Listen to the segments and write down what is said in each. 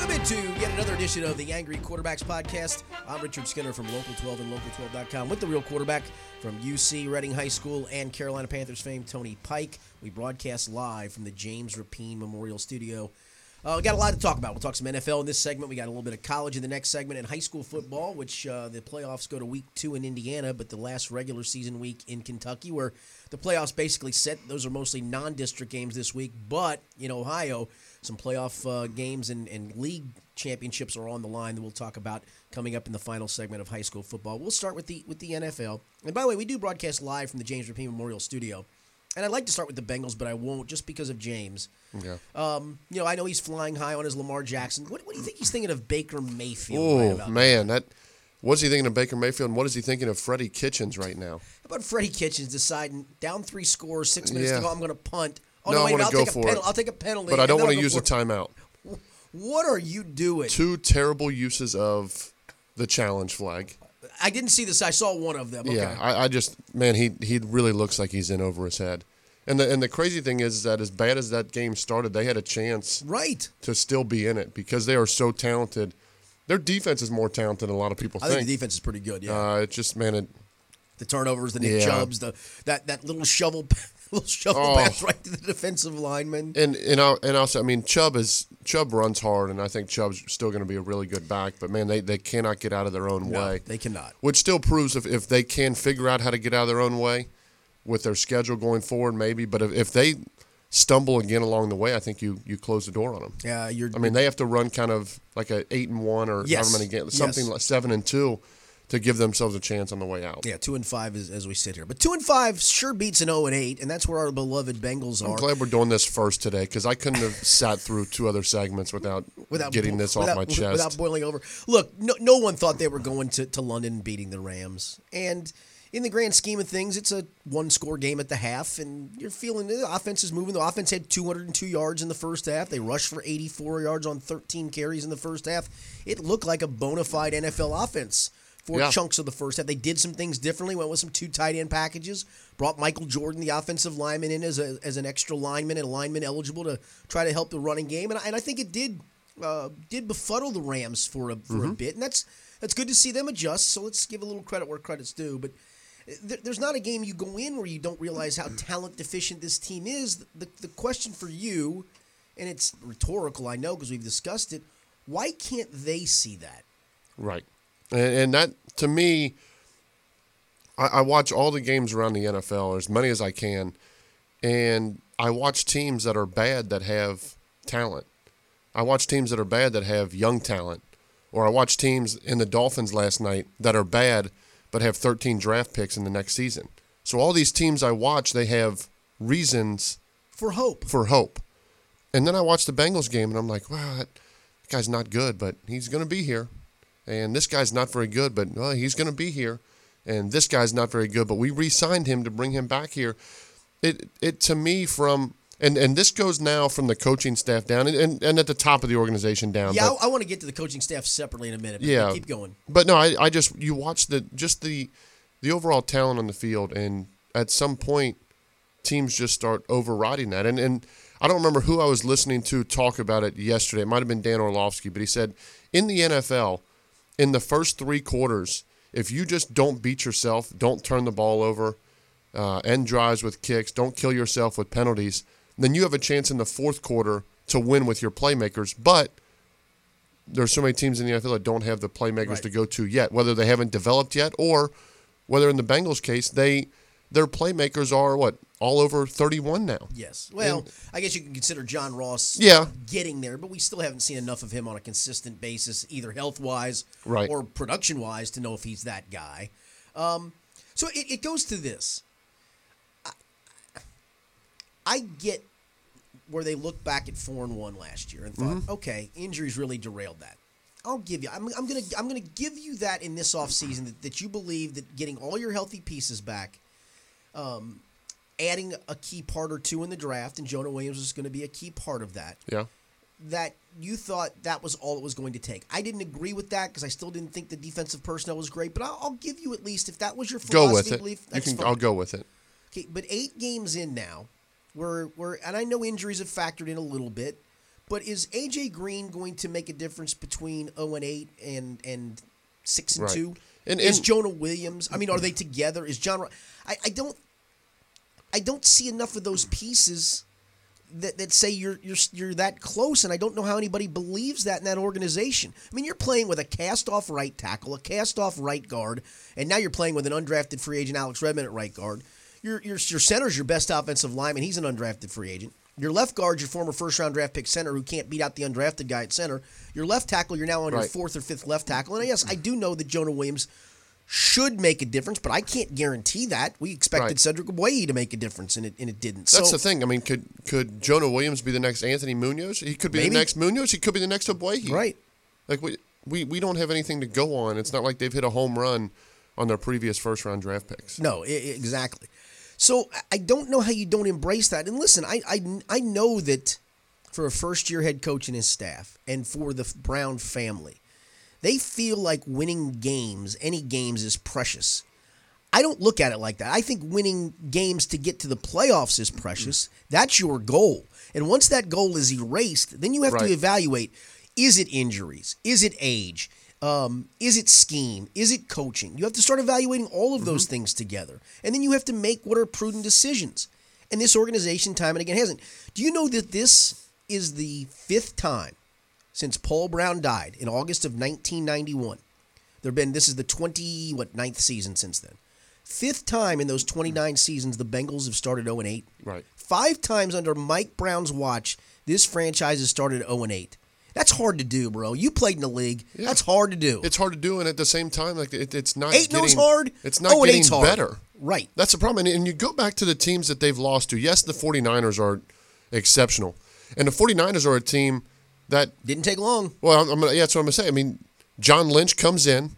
Welcome into yet another edition of the Angry Quarterbacks Podcast. I'm Richard Skinner from Local 12 and Local12.com with the real quarterback from UC Reading High School and Carolina Panthers fame, Tony Pike. We broadcast live from the James Rapine Memorial Studio. Uh, we got a lot to talk about. We'll talk some NFL in this segment. We got a little bit of college in the next segment and high school football, which uh, the playoffs go to week two in Indiana, but the last regular season week in Kentucky, where the playoffs basically set. Those are mostly non district games this week, but in Ohio, some playoff uh, games and, and league championships are on the line that we'll talk about coming up in the final segment of high school football. We'll start with the with the NFL. And by the way, we do broadcast live from the James Rapine Memorial Studio. And I'd like to start with the Bengals, but I won't just because of James. Yeah. Um, you know, I know he's flying high on his Lamar Jackson. What, what do you think he's thinking of Baker Mayfield? Oh about man, that what's he thinking of Baker Mayfield? and What is he thinking of Freddie Kitchens right now? How about Freddie Kitchens deciding down three scores, six minutes to go, I'm going to punt. Oh, No, no, I wanna I'll go take a for penalty. it. I'll take a penalty. But I don't want to use a timeout. What are you doing? Two terrible uses of the challenge flag. I didn't see this. I saw one of them. Okay. Yeah, I, I just man, he he really looks like he's in over his head. And the and the crazy thing is that as bad as that game started, they had a chance right. to still be in it because they are so talented. Their defense is more talented than a lot of people I think think. the defense is pretty good. Yeah. uh, it's just man, it, the turnovers, the Nick yeah. Chubbs, the that that little shovel, little shovel Oh. pass right to the defensive lineman. And and I and also I mean Chubb is Chubb runs hard and I think Chubb's still going to be a really good back, but man they, they cannot get out of their own No, way. they cannot. Which still proves if, if they can figure out how to get out of their own way with their schedule going forward, maybe. But if, if they stumble again along the way, I think you you close the door on them. Yeah, you're. I mean they have to run kind of like a eight and one or Yes. however many games, Yes. something like seven and two to give themselves a chance on the way out. yeah, two and five is, as we sit here, but two and five sure beats an zero and eight, and that's where our beloved Bengals are. I'm glad we're doing this first today because I couldn't have sat through two other segments without, without getting this without, off my chest. without boiling over. Look, no, no one thought they were going to, to London beating the Rams, and in the grand scheme of things, it's a one score game at the half, and you're feeling the offense is moving. The offense had 202 yards in the first half. They rushed for 84 yards on 13 carries in the first half. It looked like a bona fide NFL offense. For Yeah. chunks of the first half, they did some things differently. Went with some two tight end packages. Brought Michael Jordan, the offensive lineman, in as a, as an extra lineman and a lineman eligible to try to help the running game. And I, and I think it did uh, did befuddle the Rams for a for a bit, and that's that's good to see them adjust. So let's give a little credit where credit's due. But th- there's not a game you go in where you don't realize how talent deficient this team is. The the question for you, and it's rhetorical, I know, because we've discussed it. Why can't they see that? Right. And, and that, to me, I, I watch all the games around the NFL, as many as I can, and I watch teams that are bad that have talent. I watch teams that are bad that have young talent. Or I watch teams in the Dolphins last night that are bad but have 13 draft picks in the next season. So all these teams I watch, they have reasons For hope. for hope. And then I watch the Bengals game and I'm like, wow, that guy's not good, but he's going to be here. And this guy's not very good, but well, he's going to be here. And this guy's not very good, but we re-signed him to bring him back here. It it to me from and and this goes now from the coaching staff down and, and, and at the top of the organization down. Yeah, but- I, I want to get to the coaching staff separately in a minute. But Yeah. keep going. but no, I, I just you watch the just the the overall talent on the field, and at some point, teams just start overriding that. And and I don't remember who I was listening to talk about it yesterday. It might have been Dan Orlovsky, but he said in the NFL, in the first three quarters, if you just don't beat yourself, don't turn the ball over, uh, end drives with kicks, don't kill yourself with penalties, then you have a chance in the fourth quarter to win with your playmakers. But there's so many teams in the NFL that don't have the playmakers Right. to go to yet, whether they haven't developed yet or whether in the Bengals case they their playmakers are what all over 31 now. Yes. Well, I guess you can consider John Ross Yeah. getting there, but we still haven't seen enough of him on a consistent basis, either health wise Right. or production wise, to know if he's that guy. Um, so it, it goes to this. I, I get where they look back at four and one last year and thought, Mm-hmm. okay, injuries really derailed that. I'll give you. I'm, I'm gonna. I'm gonna give you that in this offseason that, that you believe that getting all your healthy pieces back um, adding a key part or two in the draft, and Jonah Williams is going to be a key part of that. Yeah. That you thought that was all it was going to take. I didn't agree with that because I still didn't think the defensive personnel was great. But I'll, I'll give you at least if that was your philosophy Go with it. belief. You can fine. I'll go with it. Okay, but eight games in now, we're we're and I know injuries have factored in a little bit, But is AJ Green going to make a difference between 0 and 8 and and 6 and Right. 2? And- is Jonah Williams? I mean, are they together? Is John? I, I don't. I don't see enough of those pieces that, that say you're you're you're that close, and I don't know how anybody believes that in that organization. I mean, you're playing with a cast-off right tackle, a cast-off right guard, and now you're playing with an undrafted free agent, Alex Redmond at right guard. Your your your center's your best offensive lineman. He's an undrafted free agent. Your left guard, your former first-round draft pick center, who can't beat out the undrafted guy at center. Your left tackle, you're now on your fourth or fifth left tackle. And yes, I do know that Jonah Williams should make a difference, but I can't guarantee that. We expected Right. Cedric Way to make a difference, and it and it didn't. That's so, the thing. I mean, could could Jonah Williams be the next Anthony Munoz? He could be Maybe. the next Munoz. He could be the next Ogbuehi. Right. Like we, we we don't have anything to go on. It's not like they've hit a home run on their previous first round draft picks. No, exactly. So I- I don't know how you don't embrace that. And listen, I I, I know that for a first year head coach and his staff, and for the Brown family, they feel like winning games, any games, is precious. I don't look at it like that. I think winning games to get to the playoffs is precious. That's your goal. And once that goal is erased, then you have to evaluate is it injuries? Is it age? Um, is it scheme? Is it coaching? You have to start evaluating all of those things together. And then you have to make what are prudent decisions. And this organization, time and again, hasn't. Do you know that this is the fifth time since Paul Brown died in August of 1991? There've been this is the 20 what ninth season since then. Fifth time in those 29 seasons the Bengals have started 0 and 8. Right. Five times under Mike Brown's watch this franchise has started 0 and 8. That's hard to do, bro. You played in the league. Yeah. That's hard to do. It's hard to do, and at the same time, like it, it's not Eight getting, hard. It's not oh, getting hard. better. Right. That's the problem. And, and you go back to the teams that they've lost to. Yes, the 49ers are exceptional. And the 49ers are a team that, Didn't take long. well, I'm, I'm gonna, yeah, that's what I'm to say. I mean, John Lynch comes in,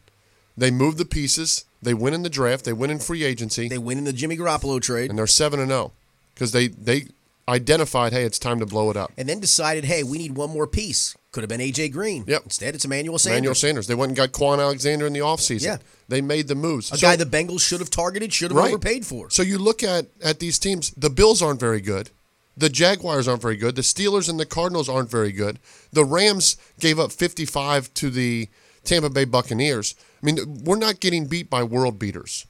they move the pieces, they win in the draft, they win in free agency, They win in the Jimmy Garoppolo trade and they're 7 and 0 because they, they identified, hey, it's time to blow it up. and then decided, hey, we need one more piece. Could have been AJ Green. Yep. Instead, it's Emmanuel Sanders. Emmanuel Sanders. They went and got Kwon Alexander in the offseason. Yeah. They made the moves. A So- guy the Bengals should have targeted, should have Right. overpaid for. So you look at at these teams. The Bills aren't very good. The Jaguars aren't very good. The Steelers and the Cardinals aren't very good. The Rams gave up 55 to the Tampa Bay Buccaneers. I mean, we're not getting beat by world beaters.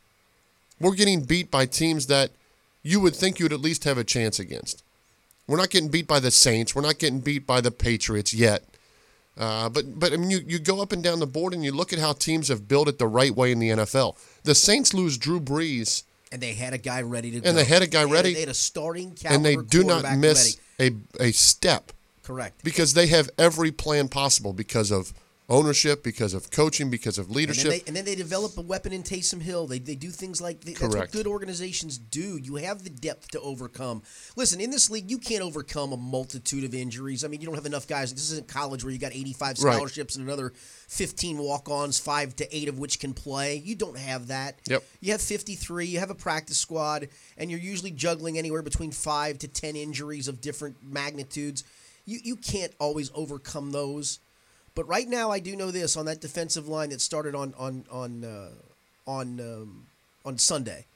We're getting beat by teams that you would think you'd at least have a chance against. We're not getting beat by the Saints. We're not getting beat by the Patriots yet. Uh, but but I mean, you, you go up and down the board and you look at how teams have built it the right way in the NFL. The Saints lose Drew Brees And they had a guy ready to go. And they had a guy ready. They had a starting and they do not miss ready. a, a step Correct. because they have every plan possible because of ownership, because of coaching, because of And leadership. then, they, and then they develop a weapon in Taysom Hill. They, they do things like that's what good organizations do. You have the depth to overcome. Listen, in this league, you can't overcome a multitude of injuries. I mean, you don't have enough guys. This isn't college where you got 85 Right. scholarships and another 15 walk-ons, five to eight of which can play. You don't have that. Yep. You have 53. You have a practice squad, and you're usually juggling anywhere between five to 10 injuries of different magnitudes. You you can't always overcome those. But right now, I do know this on that defensive line that started on on on uh, on um, on Sunday.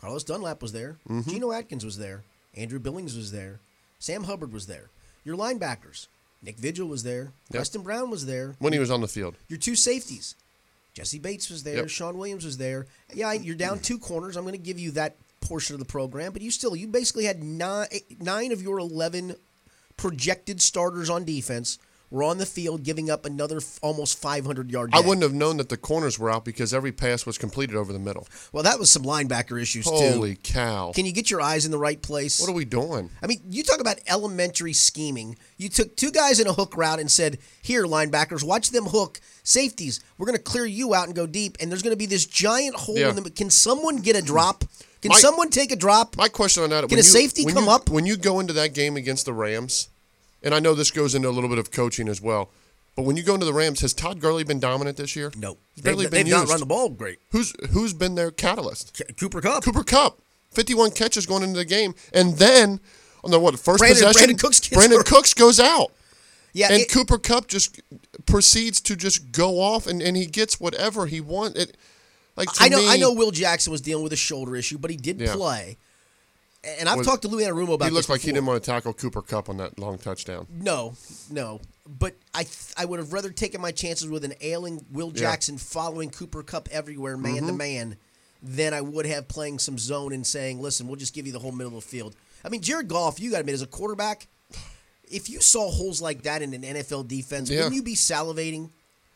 Carlos Dunlap was there. Mm-hmm. Geno Atkins was there. Andrew Billings was there. Sam Hubbard was there. Your linebackers, Nick Vigil was there. Preston Brown was there. when he was on the field. Your two safeties, Jessie Bates was there. Yep. Shawn Williams was there. Yeah, you're down two corners. I'm going to give you that portion of the program, but you still you basically had nine nine of your eleven projected starters on defense were on the field, giving up another f- almost 500 yard. I wouldn't have known that the corners were out because every pass was completed over the middle. Well, that was some linebacker issues Holy too. Holy cow. Can you get your eyes in the right place? What are we doing? I mean, you talk about elementary scheming. You took two guys in a hook route and said, "Here, linebackers, watch them hook safeties. We're going to clear you out and go deep, and there's going to be this giant hole Yeah. in the. Can someone get a drop? Can My- someone take a drop? My question on that: Can when a you- safety come you- up? when you go into that game against the Rams? And I know this goes into a little bit of coaching as well. But when you go into the Rams, has Todd Gurley been dominant this year? No, He's barely they've, been they've not run the ball great. Who's who's been their catalyst? K- Cooper Kupp. Cooper Kupp, fifty-one catches going into the game, and then on the what first Brandon- possession, Brandin Cooks Brandon hurt. Cooks goes out, Yeah, and it- Cooper Kupp just proceeds to just go off, and, and he gets whatever he wants. It like to I know. me, I know. Will Jackson was dealing with a shoulder issue, but he did Yeah. play. And I've Was- talked to Lou Anarumo about He looked this like he didn't want to tackle Cooper Kupp on that long touchdown. No, no. But I th- I would have rather taken my chances with an ailing Will Yeah. Jackson following Cooper Kupp everywhere, man Mm-hmm. to man, than I would have playing some zone and saying, listen, we'll just give you the whole middle of the field. I mean, Jared Goff, you got to admit, as a quarterback, if you saw holes like that in an NFL defense, Yeah. wouldn't you be salivating?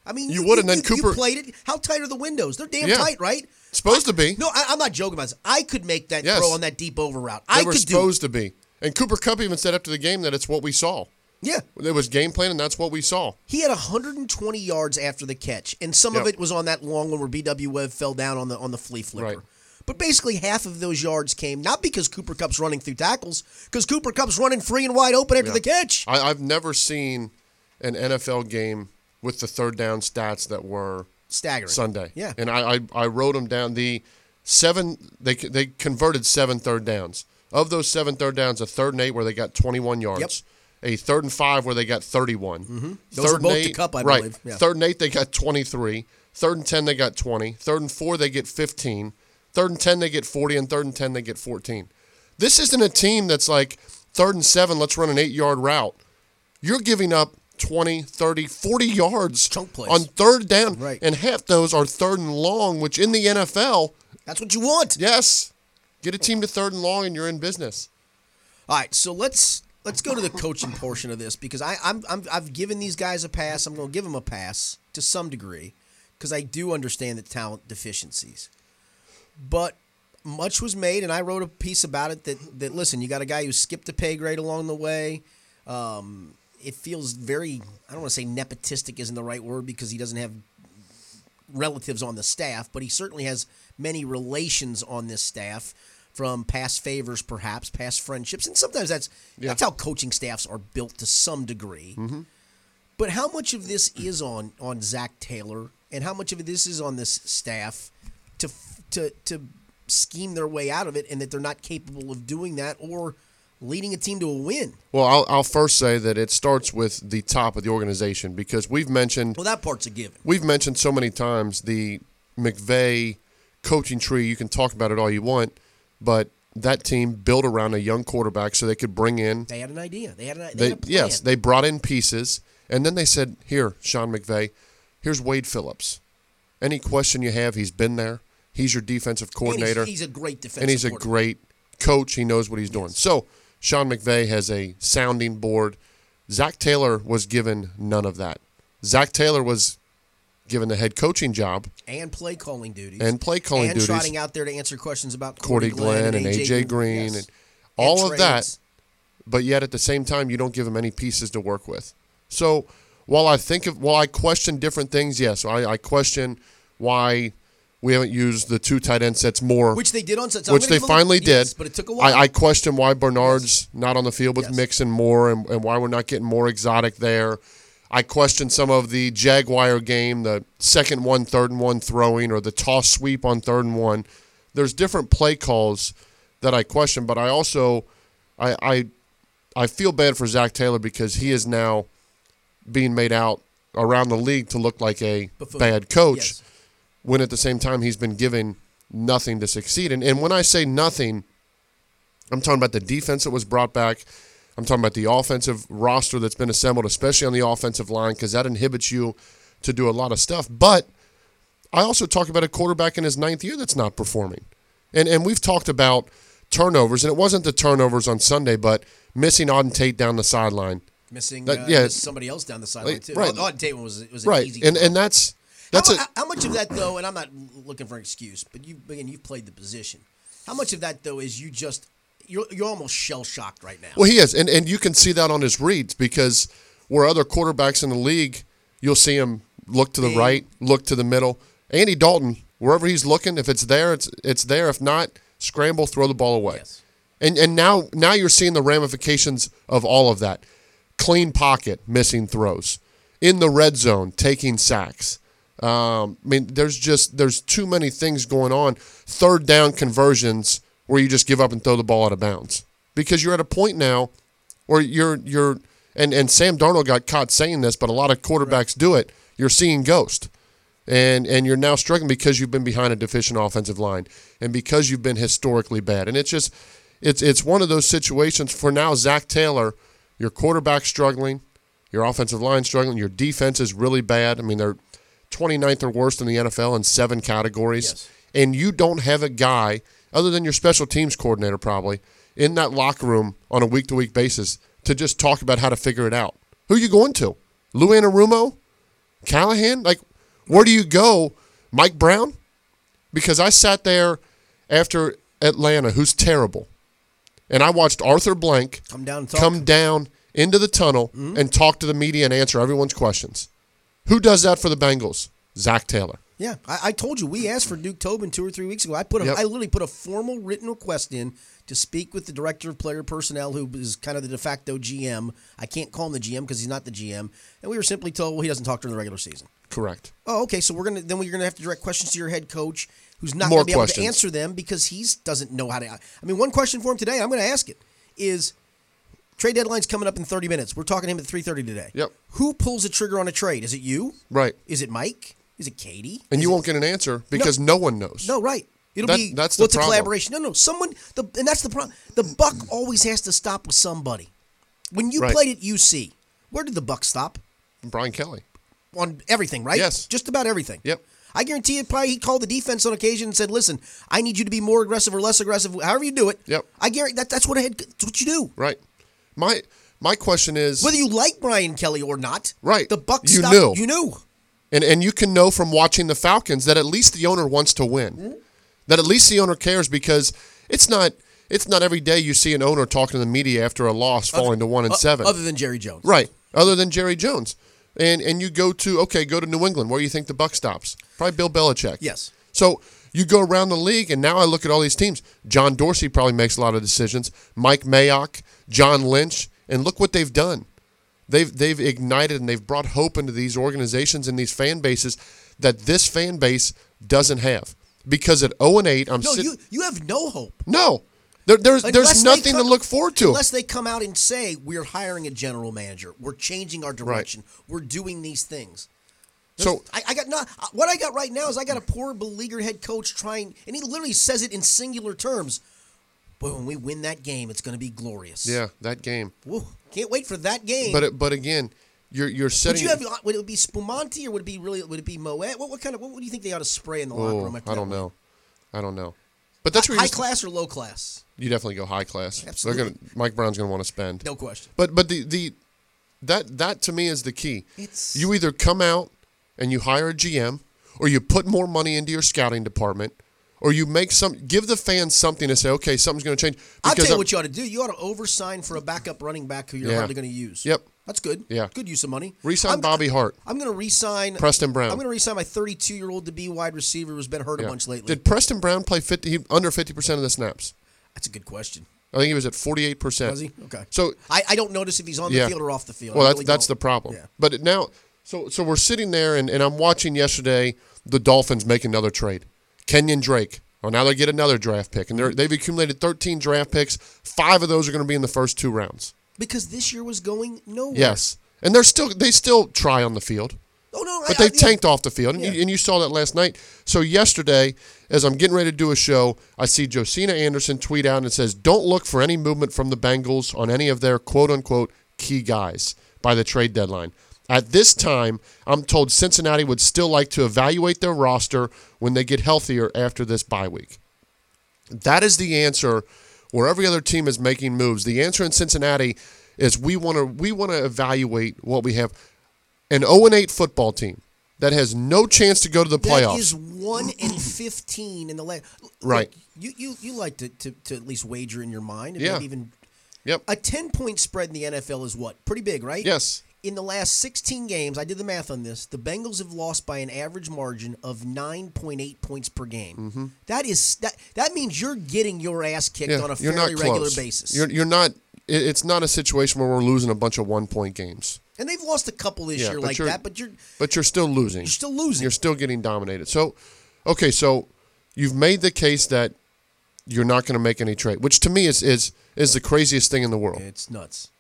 I mean, You would, and then you, Cooper- you played it. How tight are the windows? They're damn Yeah. tight, right? Supposed to be. No, I, I'm not joking about this. I could make that Yes. throw on that deep over route. They I were could do. supposed to be. And Cooper Kupp even said after the game that it's what we saw. Yeah. It was game plan, and that's what we saw. He had 120 yards after the catch, and some of it was on that long one where BW Webb fell down on the on the flea flicker. Right. But basically, half of those yards came not because Cooper Kupp's running through tackles, because Cooper Kupp's running free and wide open after Yeah. the catch. I, I've never seen an NFL game with the third down stats that were Staggering. Sunday. Yeah. And I, I, I wrote them down. The seven they they converted seven third downs. Of those seven third downs, a third and eight where they got 21 yards. A third and five where they got 31. Mm-hmm. Those third both eight, Kupp, I right. believe. Yeah. Third and eight they got 23. Third and ten they got 20. Third and four they get 15. Third and ten they get 40, and third and ten they get 14. This isn't a team that's like third and seven. Let's run an eight yard route. You're giving up 20, 30, 40 yards Chunk plays. on third down, Right. and half those are third and long, which in the NFL, That's what you want. yes, get a team to third and long, and you're in business. All right, so let's let's go to the coaching portion of this because I, I'm, I'm I've given these guys a pass. I'm going to give them a pass to some degree because I do understand the talent deficiencies. But much was made, and I wrote a piece about it that that listen, you got a guy who skipped a pay grade along the way. Um, it feels very I don't want to say nepotistic isn't the right word because he doesn't have relatives on the staff, but he certainly has many relations on this staff from past favors, perhaps past friendships, and sometimes that's Yeah. that's how coaching staffs are built to some degree. Mm-hmm. But how much of this is on on Zach Taylor, and how much of this is on this staff to to to scheme their way out of it, and that they're not capable of doing that or leading a team to a win? Well, I'll, I'll first say that it starts with the top of the organization because we've mentioned Well, that part's a given. we've mentioned so many times the McVay coaching tree. You can talk about it all you want, but that team built around a young quarterback so they could bring in. They had an idea. They had, an, they They, had a plan. yes, they brought in pieces, and then they said, "Here, Sean McVay, here's Wade Phillips. Any question you have, he's been there. He's your defensive And coordinator, He's, he's a great defensive. and he's a great coach. He knows what he's doing. So Sean McVay has a sounding board. Zach Taylor was given none of that. Zach Taylor was given the head coaching job and play calling duties and play calling duties. and duties. trotting out there to answer questions about Cordy Glenn and AJ Green yes. and all of trades. that. But yet at the same time, you don't give him any pieces to work with. So while I think of, while I question different things, yes, I, I question why we haven't used the two tight end sets more. which they did on Sunday. which they finally yes, did. but it took a while. I, I question why Bernard's not on the field with Yes. Mixon more and, and why we're not getting more exotic there. I question some of the Jaguar game, the second one, third and one throwing, or the toss sweep on third and one. There's different play calls that I question, but I also I I, I feel bad for Zach Taylor because he is now being made out around the league to look like a Buffoon. bad coach Yes. When at the same time he's been given nothing to succeed. And, and when I say nothing, I'm talking about the defense that was brought back. I'm talking about the offensive roster that's been assembled, especially on the offensive line, because that inhibits you to do a lot of stuff. But I also talk about a quarterback in his ninth year that's not performing. And and we've talked about turnovers, and it wasn't the turnovers on Sunday, but missing Auden Tate down the sideline. missing That- uh, yeah. somebing else down the sideline too. right. Auden Tate was was an Right. easy. And and that's that's how, a how much of that though, and I'm not looking for an excuse, but you again you've played the position. How much of that though is you just you're you're almost shell shocked right now. Well, he is, and and you can see that on his reads because where other quarterbacks in the league, you'll see him look to the right, look to the middle. Andy Dalton, wherever he's looking, if it's there, it's it's there. If not, scramble, throw the ball away. Yes. And and now now you're seeing the ramifications of all of that. Clean pocket, missing throws, in the red zone, taking sacks. Um, I mean, there's just there's too many things going on. Third down conversions where you just give up and throw the ball out of bounds because you're at a point now where you're you're and and Sam Darnold got caught saying this, but a lot of quarterbacks do it. You're seeing ghost, and and you're now struggling because you've been behind a deficient offensive line and because you've been historically bad. And it's just it's it's one of those situations for now. Zach Taylor, your quarterback struggling, your offensive line struggling, your defense is really bad. I mean, they're 29th or worst in the NFL in seven categories, Yes. and you don't have a guy other than your special teams coordinator probably in that locker room on a week to week basis to just talk about how to figure it out. Who are you going to? Lou Anarumo? Callahan? Like, where do you go? Mike Brown? Because I sat there after Atlanta, who's terrible, and I watched Arthur Blank Come down come down into the tunnel Mm-hmm. and talk to the media and answer everyone's questions. Who does that for the Bengals? Zach Taylor. Yeah, I, I told you we asked for Duke Tobin two or three weeks ago. I put a, Yep. I literally put a formal written request in to speak with the director of player personnel, who is kind of the de facto GM. I can't call him the GM because he's not the GM, and we were simply told, well, he doesn't talk during the regular season. Correct. Oh, okay. So we're gonna then we're gonna have to direct questions to your head coach, who's not More gonna be able to answer them because he doesn't know how to. I mean, one question for him today. I'm gonna ask it is. Trade deadline's coming up in 30 minutes. We're talking to him at 3:30 today. Yep. Who pulls the trigger on a trade? Is it you? Right. Is it Mike? Is it Katie? And Is you it- won't get an answer because no, one knows. No, right. It'll That- be that's the what's a collaboration. No, no. Someone the and that's the problem. The buck always has to stop with somebody. When you Right. played at UC, where did the buck stop? Brian Kelly. On everything, right? Yes. Just about everything. Yep. I guarantee it. Probably he called the defense on occasion and said, "Listen, I need you to be more aggressive or less aggressive, however you do it." Yep. I guarantee that that's what a head. That's what you do. Right. My my question is Whether you like Brian Kelly or not, Right. The buck You stopped. knew. You knew. and and you can know from watching the Falcons that at least the owner wants to win. Mm-hmm. That at least the owner cares because it's not it's not every day you see an owner talking to the media after a loss falling to 1 and 7. Other than Jerry Jones. Right. Other than Jerry Jones. And and you go to okay, go to New England. Where do you think the buck stops? Probably Bill Belichick. Yes. So you go around the league, and now I look at all these teams. John Dorsey probably makes a lot of decisions. Mike Mayock, John Lynch, and look what they've done. They've they've ignited and they've brought hope into these organizations and these fan bases that this fan base doesn't have. Because at 0 and 8, I'm No, sit- you you have no hope. no. There, there's Unless there's nothing come- to look forward to. Unless they come out and say we're hiring a general manager, we're changing our direction, we're doing these things. so I, I got not what I got right now is I got a poor beleaguered head coach trying, and he literally says it in singular terms. Boy, when we win that game, it's going to be glorious. yeah, that game. Woo, can't wait for that game. But it, but again, you're you're would setting. you have? Uh, would it be Spumante or would it be really? Would it be Moet? What, what kind of? What, do you think they ought to spray in the locker Oh, room? after I don't know. I don't know. But that's where High class or low class? you definitely go high class. Absolutely. They're gonna Mike Brown's gonna want to spend. No question. But but the the that that to me is the key. It's- you either come out and you hire a GM, or you put more money into your scouting department, or you make some give the fans something to say. Okay, something's going to change. I'll tell you I'm- what you ought to do. You ought to oversign for a backup running back who you're Yeah. hardly going to use. Yep. That's good. Yeah. Good use of money. Resign I'm- Bobby Hart. I'm going to resign Preston Brown. I'm going to resign my 32 year old to be wide receiver who's been hurt Yeah. a bunch lately. Did Preston Brown play 50 he, under fifty percent of the snaps? That's a good question. I think he was at forty eight percent. Was he? Okay. So I, I don't notice if he's on Yeah. the field or off the field. Well, I that's really that's don't. the problem. Yeah. But now, so so we're sitting there, and, and I'm watching yesterday the Dolphins make another trade. Kenyon Drake. Well, now they get another draft pick, and they're, they've accumulated 13 draft picks. Five of those are going to be in the first two rounds. Because this year was going nowhere. Yes, and they're still they still try on the field, Oh no. but I- they've I- yeah. tanked off the field, and, you, and you saw that last night. So yesterday, as I'm getting ready to do a show, I see Josina Anderson tweet out and it says, "Don't look for any movement from the Bengals on any of their quote unquote key guys by the trade deadline." At this time, I'm told Cincinnati would still like to evaluate their roster when they get healthier after this bye week. That is the answer where every other team is making moves. The answer in Cincinnati is we want to we want to evaluate what we have. An 0 8 football team that has no chance to go to the playoffs. is one and fifteen in the last. Right. You you you like to, to, to at least wager in your mind. And Yeah. even yep. a ten point spread in the NFL is what pretty big, right? Yes. In the last 16 games, I did the math on this. The Bengals have lost by an average margin of 9.8 points per game. That is that. That means you're getting your ass kicked Mm-hmm. Yeah. on a fairly regular close. basis. You're you're not. It's not a situation where we're losing a bunch of one point games, and they've lost a couple this Yeah, year like that. But you're but you're still losing. you're still losing. You're still getting dominated. So, okay, so you've made the case that you're not going to make any trade, which to me is is is the craziest thing in the world. it's nuts.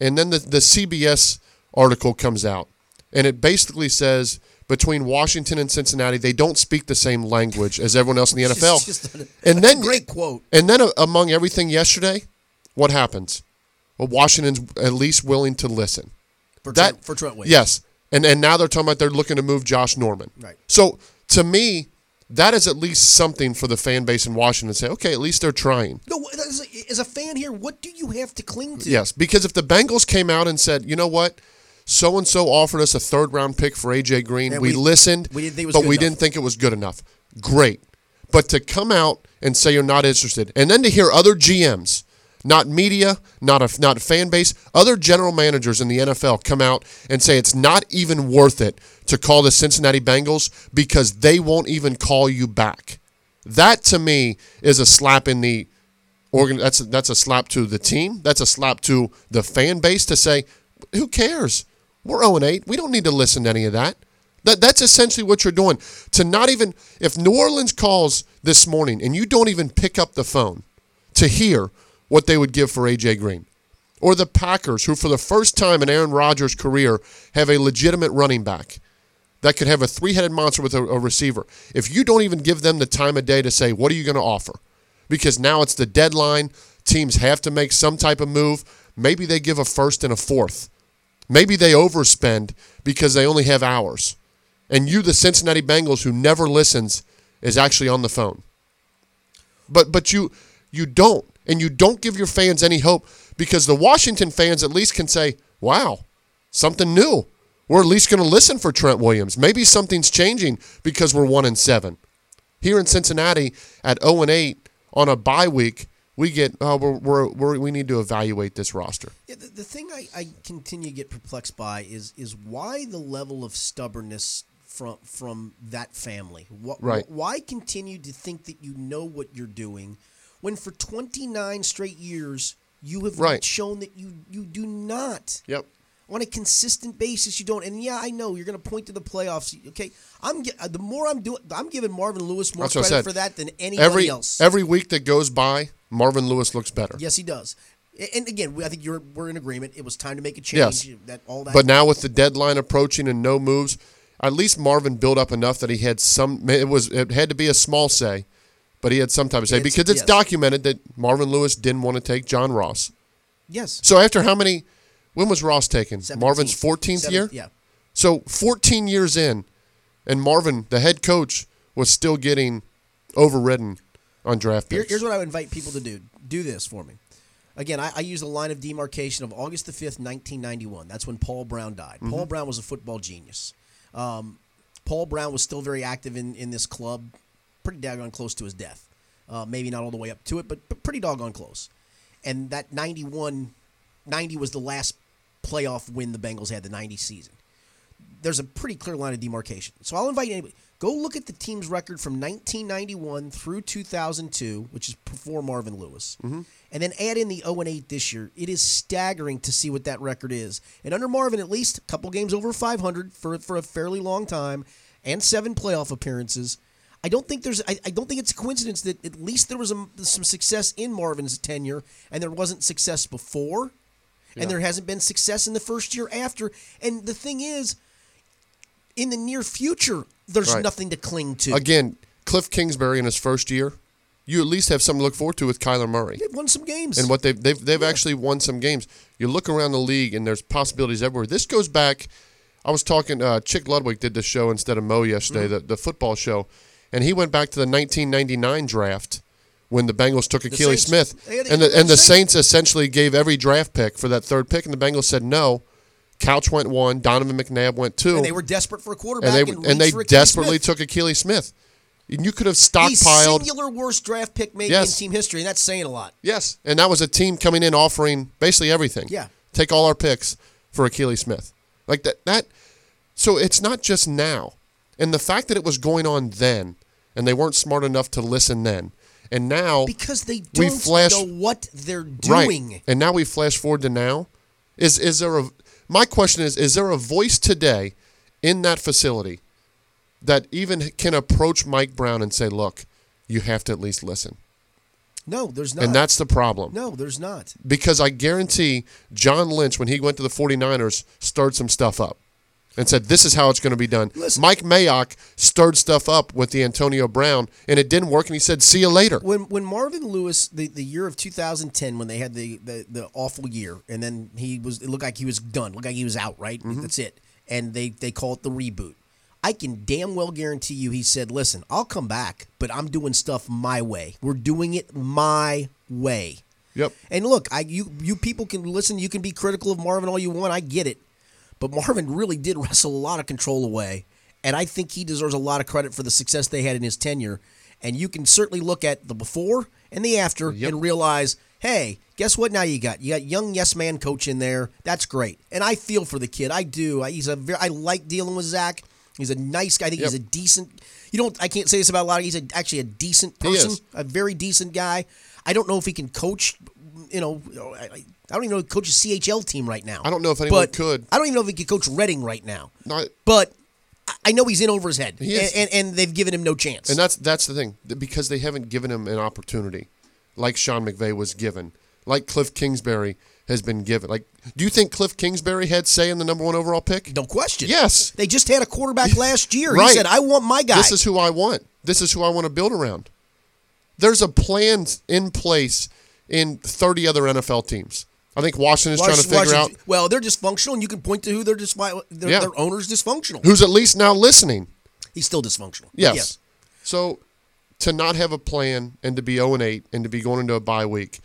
And then the, the CBS article comes out, and it basically says between Washington and Cincinnati. They don't speak the same language as everyone else in the Just- NFL. just a- and then great quote. And then uh, among everything yesterday, what happens? Well, Washington's at least willing to listen. For That Trent, for Trent Williams. Yes, and and now they're talking about they're looking to move Josh Norman. Right. So to me, that is at least something for the fan base in Washington to say, okay, at least they're trying. No, as a, as a fan here, what do you have to cling to? Yes, because if the Bengals came out and said, you know what, so and so offered us a third round pick for AJ Green, we, we- listened, we didn't think it was but we enough. didn't think it was good enough. Great, but to come out and say you're not interested, and then to hear other GMs, not media, not a not a fan base, other general managers in the NFL come out and say it's not even worth it to call the Cincinnati Bengals because they won't even call you back. That to me is a slap in the organ. That's a, that's a slap to the team. That's a slap to the fan base to say, who cares? We're 0 8. We don't need to listen to any of that. That that's essentially what you're doing. To not even if New Orleans calls this morning and you don't even pick up the phone to hear what they would give for AJ Green. Or the Packers, who for the first time in Aaron Rodgers' career have a legitimate running back that could have a three headed monster with a, a receiver. If you don't even give them the time of day to say, what are you going to offer? Because now it's the deadline. Teams have to make some type of move. Maybe they give a first and a fourth. Maybe they overspend because they only have hours. And you, the Cincinnati Bengals, who never listens, is actually on the phone. But but you you don't, and you don't give your fans any hope because the Washington fans at least can say, "Wow, something new." We're at least going to listen for Trent Williams. Maybe something's changing because we're one and seven. Here in Cincinnati at zero and eight on a bye week, we get oh we're, we're, we're we need to evaluate this roster. Yeah, the, the thing I, I continue to get perplexed by is is why the level of stubbornness from from that family. What, Right. Why continue to think that you know what you're doing when for 29 straight years you have Right. shown that you you do not. Yep. On a consistent basis, you don't. And yeah, I know you're going to point to the playoffs. Okay, I'm the more I'm doing, I'm giving Marvin Lewis more That's credit for that than anybody Every else. every week that goes by, Marvin Lewis looks better. yes, he does. And again, we- I think you're we're in agreement. It was time to make a change. Yes. That all that. But now with the deadline approaching and no moves, at least Marvin built up enough that he had some. It was it had to be a small say, but he had some type of say It's- because it's yes. documented that Marvin Lewis didn't want to take John Ross. yes, So after how many? When was Ross taken? 17th. Marvin's 14th Seven- year. Yeah. So 14 years in, and Marvin, the head coach, was still getting overridden on draft Here- picks. here's what I would invite people to do. Do this for me. Again, I, I use the line of demarcation of August the 5th, 1991. That's when Paul Brown died. Mm-hmm. Paul Brown was a football genius. Um, Paul Brown was still very active in, in this club, pretty daggone close to his death. Uh, maybe not all the way up to it, but, but pretty doggone close. And that 91, 90 was the last playoff win the Bengals had, the 90 season there's a pretty clear line of demarcation. So I'll invite anybody go look at the team's record from 1991 through 2002, which is before Marvin Lewis, mm-hmm. and then add in the 0 and 8 this year. It is staggering to see what that record is. And under Marvin, at least a couple games over 500 for for a fairly long time, and seven playoff appearances. I don't think there's. I, I don't think it's a coincidence that at least there was a, some success in Marvin's tenure, and there wasn't success before, and there hasn't been success in the first year after. And the thing is, in the near future, there's Right. nothing to cling to. Again, Cliff Kingsbury in his first year, you at least have something to look forward to with Kyler Murray. They've won some games. and what they've they've, they've actually won some games. You look around the league, and there's possibilities everywhere. This goes back. I was talking. Uh, Chick Ludwig did the show instead of Mo yesterday, Mm-hmm. the the football show, and he went back to the 1999 draft when the Bengals took Akili Smith, and the and the Saints. Essentially gave every draft pick for that third pick, and the Bengals said no. Couch went one, Donovan McNabb went two, and they were desperate for a quarterback. and they and, and they reached for Akili desperately Smith. took Akili Smith. And you could have stockpiled the singular worst draft pick made Yes. in team history, and that's saying a lot. Yes, and that was a team coming in offering basically everything. Yeah. take all our picks for Akili Smith, like that. That so it's not just now, and the fact that it was going on then, and they weren't smart enough to listen then, and now Because they don't flash- know what they're right, doing. and now we flash forward to now. Is is there a? My question is: Is there a voice today in that facility that even can approach Mike Brown and say, "Look, you have to at least listen," No, there's not. and that's the problem. no, there's not. because I guarantee John Lynch, when he went to the 49ers, stirred some stuff up. And said, "This is how it's going to be done." Listen. Mike Mayock stirred stuff up with the Antonio Brown, and it didn't work. And he said, "See you later." when when Marvin Lewis the, the year of 2010 when they had the, the the awful year and then he was it looked like he was done looked like he was out right Mm-hmm. that's it and they they call it the reboot I can damn well guarantee you he said listen I'll come back but I'm doing stuff my way we're doing it my way Yep. and look I you you people can listen you can be critical of Marvin all you want I get it but Marvin really did wrestle a lot of control away. And I think he deserves a lot of credit for the success they had in his tenure. And you can certainly look at the before and the after Yep. and realize, hey, guess what? Now you got you got young yes man coach in there. That's great. And I feel for the kid. I do. I, he's a very, I like dealing with Zach. He's a nice guy. I think he's a decent. You don't. I can't say this about a lot. Of, he's a, actually a decent He person. is. A very decent guy. I don't know if he can coach. You know, I, I don't even know if he coaches CHL team right now. I don't know if anyone But could. I don't even know if he could coach Reading right now. Not, But I- I know he's in over his head, He and, and, and they've given him no chance. And that's that's the thing because they haven't given him an opportunity, like Sean McVay was given, like Cliff Kingsbury has been given. Like, do you think Cliff Kingsbury had say in the number one overall pick? no question. Yes. They just had a quarterback last year. Right. He said, "I want my guy." This is who I want. This is who I want to build around. There's a plan in place in 30 other NFL teams. I think Washington's trying to figure Washington- out Well, they're dysfunctional, and you can point to who they're just their, Yeah. their owner's dysfunctional. who's at least now listening. He's still dysfunctional. Yes. So to not have a plan and to be 0 and 8 and to be going into a bye week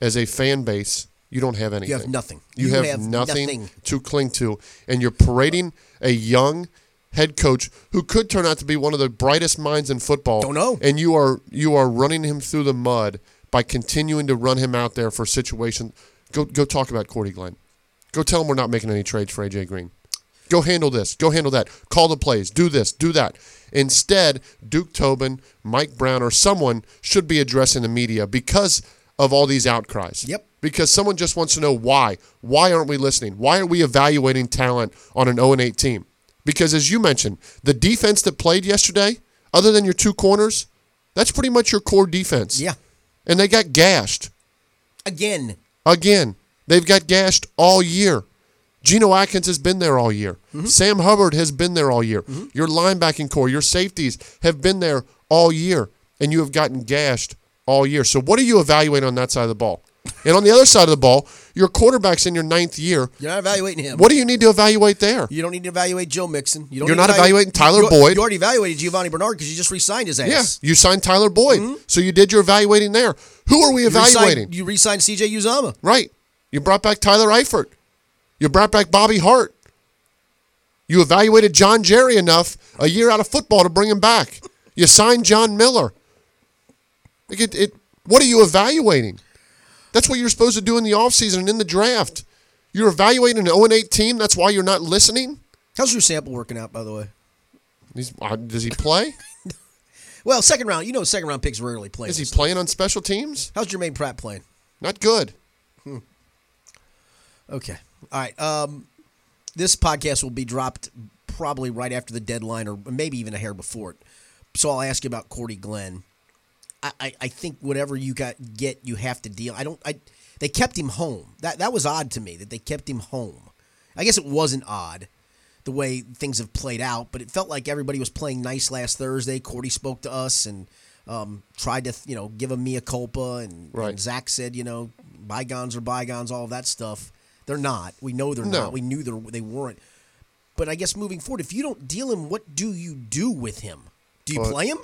as a fan base, you don't have anything. You have nothing. You, You have, have nothing, nothing. to cling to, and you're parading a young head coach who could turn out to be one of the brightest minds in football. Don't know. And you are you are running him through the mud by continuing to run him out there for situations. Go go talk about Cordy Glenn. Go tell him we're not making any trades for AJ Green. Go handle this. Go handle that. Call the plays. Do this. Do that. Instead, Duke Tobin, Mike Brown, or someone should be addressing the media because of all these outcries. Yep. Because someone just wants to know why. Why aren't we listening? Why are we evaluating talent on an 0 8 team? Because as you mentioned, the defense that played yesterday, other than your two corners, that's pretty much your core defense. Yeah. And they got gashed. Again, Again, they've got gashed all year. Geno Atkins has been there all year. Mm-hmm. Sam Hubbard has been there all year. Mm-hmm. Your linebacking core, your safeties have been there all year, and you have gotten gashed all year. So, what are you evaluating on that side of the ball? And on the other side of the ball, your quarterback's in your ninth year. you're not evaluating him. What do you need to evaluate there? You don't need to evaluate Joe Mixon. You don't You're not evaluating Tyler you, Boyd. You already evaluated Giovani Bernard because you just re-signed his ass. Yeah, you signed Tyler Boyd, mm-hmm. so you did your evaluating there. Who are we You re-signed- evaluating? You re-signed C.J. Uzomah. Right. You brought back Tyler Eifert. You brought back Bobby Hart. You evaluated John Jerry enough a year out of football to bring him back. You signed John Miller. It, it, what are you evaluating? That's what you're supposed to do in the offseason and in the draft. You're evaluating an 0 8 team. That's why you're not listening. How's your sample working out, by the way? He's, uh, does he play? Well, second round. You know, second round picks rarely play. Is he playing on special teams? How's Germaine Pratt playing? Not good. Okay. All right. Um, this podcast will be dropped probably right after the deadline, or maybe even a hair before it. So I'll ask you about Cordy Glenn. I, I, think whatever you got get, you have to deal. I don't. I they kept him home. That that was odd to me that they kept him home. I guess it wasn't odd the way things have played out, but it felt like everybody was playing nice last Thursday. Cordy spoke to us and um, tried to you know give him mea culpa, and, Right. and Zach said you know bygones are bygones, all of that stuff. They're not. We know they're No. not. We knew they weren't. But I guess moving forward, if you don't deal him, what do you do with him? Do you Well- play him?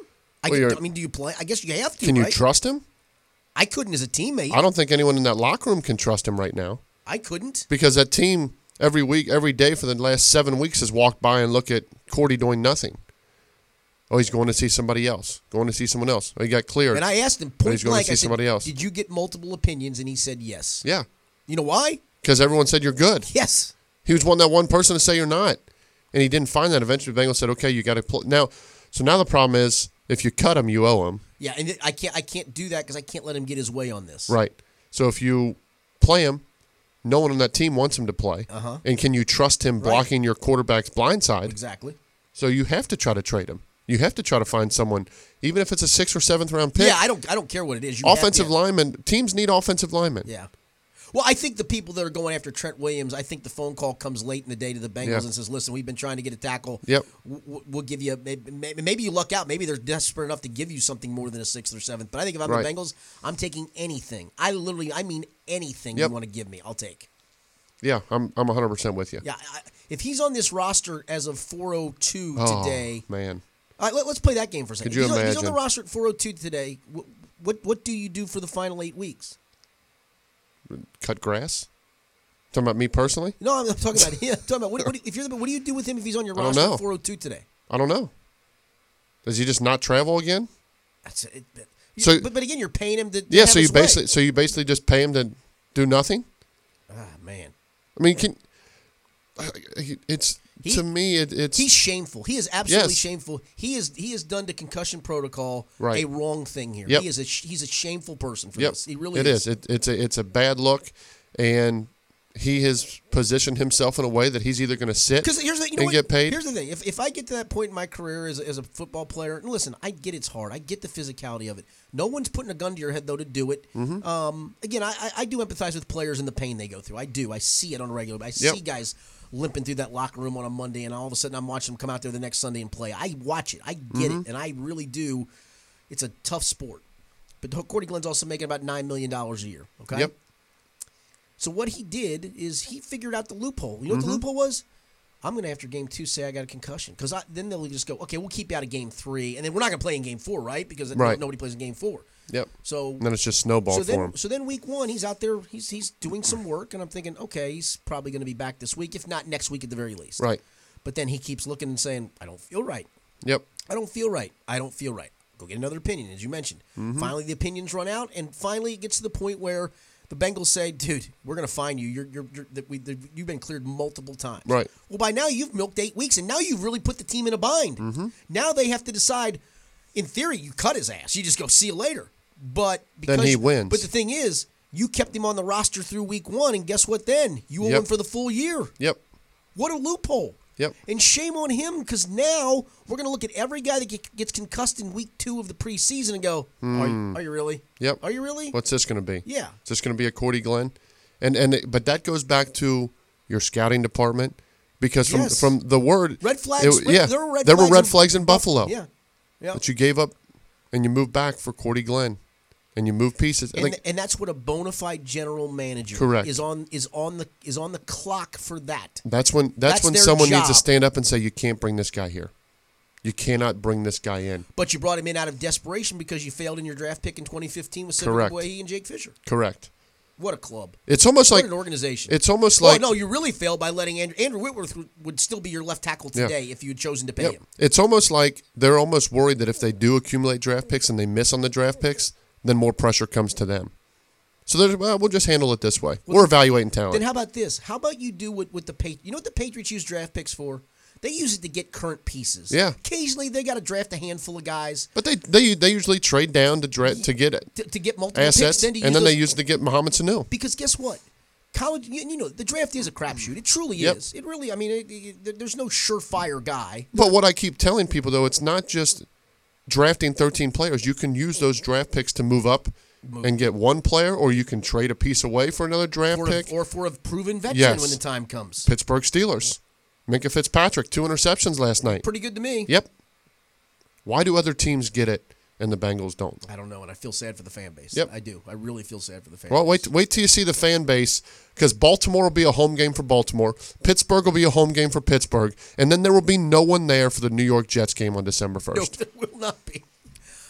I, well, I mean, do you play? I guess you have to. Can you trust him? I couldn't as a teammate. I don't think anyone in that locker room can trust him right now. I couldn't. because that team every week, every day for the last seven weeks has walked by and look at Cordy doing nothing. Oh, he's going to see somebody else. Going to see someone else. Oh, he got cleared. And I asked him point he's going to blank. see I said, somebody else. Did you get multiple opinions? And he said yes. yeah, You know why? because everyone said you're good. Yes. He was one that one person to say you're not, and he didn't find that. Eventually, the Bengals said, "Okay, you got to play now." So now the problem is, if you cut him, you owe him, Yeah, and I can't. I can't do that because I can't let him get his way on this. right? So if you play him, no one on that team wants him to play, Uh-huh. and can you trust him blocking your quarterback's blind side? Exactly. So you have to try to trade him. You have to try to find someone, even if it's a sixth or seventh round pick. Yeah, I don't. I don't care what it is. You have- offensive yeah. linemen. Teams need offensive linemen. Yeah. Well, I think the people that are going after Trent Williams, I think the phone call comes late in the day to the Bengals Yeah. and says, "Listen, we've been trying to get a tackle. Yep. We'll give you maybe, maybe maybe you luck out. Maybe they're desperate enough to give you something more than a sixth or seventh. But I think if I'm Right. the Bengals, I'm taking anything. I literally, I mean anything Yep. you want to give me, I'll take. Yeah, I'm I'm 100 percent with you. Yeah, I, if he's on this roster as of 4:02 Oh, today, man. all right, let, us play that game for a second. Could you he's, on, he's on the roster at 4:02 today. What, what what do you do for the final eight weeks? Cut grass. Talking about me personally? No, I'm talking about him. I'm talking about what, what, if you're the, what do you do with him if he's on your I don't roster know. at 402 today? I don't know. Does he just not travel again? That's it. But, So- but, but again, you're paying him to. to Yeah, have so you his way. basically so you basically just pay him to do nothing. Ah man, I mean, can it's He- to me it, it's he's shameful. He is absolutely Yes. shameful. He is he has done the concussion protocol Right. a wrong thing here. Yep. He is a he's a shameful person for yep. this. He really it is. is. It, it's a it's a bad look, and he has positioned himself in a way that he's either going to sit Because here's the you know and what? get paid. Here's the thing: if, if I get to that point in my career as, as a football player, and listen, I get it's hard. I get the physicality of it. No one's putting a gun to your head though to do it. Mm-hmm. Um, again, I, I, do empathize with players and the pain they go through. I do. I see it on a regular. I Yep. see guys limping through that locker room on a Monday, and all of a sudden I'm watching them come out there the next Sunday and play. I watch it. I get Mm-hmm. it, and I really do. It's a tough sport. But Cordy Glenn's also making about nine million dollars a year. Okay. Yep. So what he did is he figured out the loophole. You know what Mm-hmm. the loophole was? I'm going to after game two say I got a concussion because I then they'll just go, okay, we'll keep you out of game three, and then we're not going to play in game four, right? Because Right. nobody plays in game four. Yep. So And then it's just snowball so for then him. so then week one he's out there he's he's doing some work, and I'm thinking, okay, he's probably going to be back this week, if not next week at the very least. Right. But then he keeps looking and saying, I don't feel right. Yep. I don't feel right. I don't feel right. Go get another opinion, as you mentioned. Mm-hmm. Finally, the opinions run out, and finally it gets to the point where the Bengals say, "Dude, we're going to find you. You're, you're, you're that we, that you've been cleared multiple times." Right. Well, by now you've milked eight weeks, and now you've really put the team in a bind. Mm-hmm. Now they have to decide. In theory, you cut his ass. You just go, "See you later." But because Then he wins. But the thing is, you kept him on the roster through week one, and guess what? Then you owe Yep. him for the full year. Yep. What a loophole. Yep. And shame on him because now we're going to look at every guy that gets concussed in week two of the preseason and go, are, you, are you really? Hmm. Yep. Are you really? What's this going to be? Yeah. Is this going to be a Cordy Glenn? And and it- but that goes back to your scouting department because from Yes. from the word Red flags. it- red- yeah, there were red there flags were red in- flags in Buffalo. Yeah. Yeah. That you gave up, and you moved back for Cordy Glenn, and you move pieces. And, Like, and that's what a bona fide general manager Correct. is on is on the is on the clock for that. that's when that's, that's when someone needs to stand up and say you can't bring this guy here. You cannot bring this guy in. But you brought him in out of desperation because you failed in your draft pick in 2015 with. Cedric Ogbuehi and Jake Fisher. Correct. What a club! It's almost What like an organization! it's almost like no, you really failed by letting Andrew, Andrew Whitworth would- still be your left tackle Yeah. today if you had chosen to pay Yep. him. It's almost like they're almost worried that if they do accumulate draft picks and they miss on the draft picks, then more pressure comes to them. So they're, well, we'll just handle it this way. We're evaluating talent. Then how about this? How about you do what with the Patriots? You know what the Patriots use draft picks for? They use it to get current pieces. Yeah. Occasionally they got to draft a handful of guys but they, they they usually trade down to dra- to get it. to, to get multiple picks. Then and then those- they use it to get Mohamed Sanu. because guess what? College, you, you know, the draft is a crapshoot. It truly Yep. is. It really. I mean, it, it- there's no surefire guy. But what I keep telling people though, it's not just drafting 13 players. You can use those draft picks to move up and get one player, or you can trade a piece away for another draft Or, a, pick. or for a proven veteran Yes. when the time comes. Pittsburgh Steelers, Minkah Fitzpatrick, two interceptions last night. Pretty good to me. Yep. Why do other teams get it and the Bengals don't? I don't know, and I feel sad for the fan base. Yep. I do. I really feel sad for the fan Well, base. wait wait till you see the fan base because Baltimore will be a home game for Baltimore. Pittsburgh will be a home game for Pittsburgh, and then there will be no one there for the New York Jets game on December first. No, there will not be.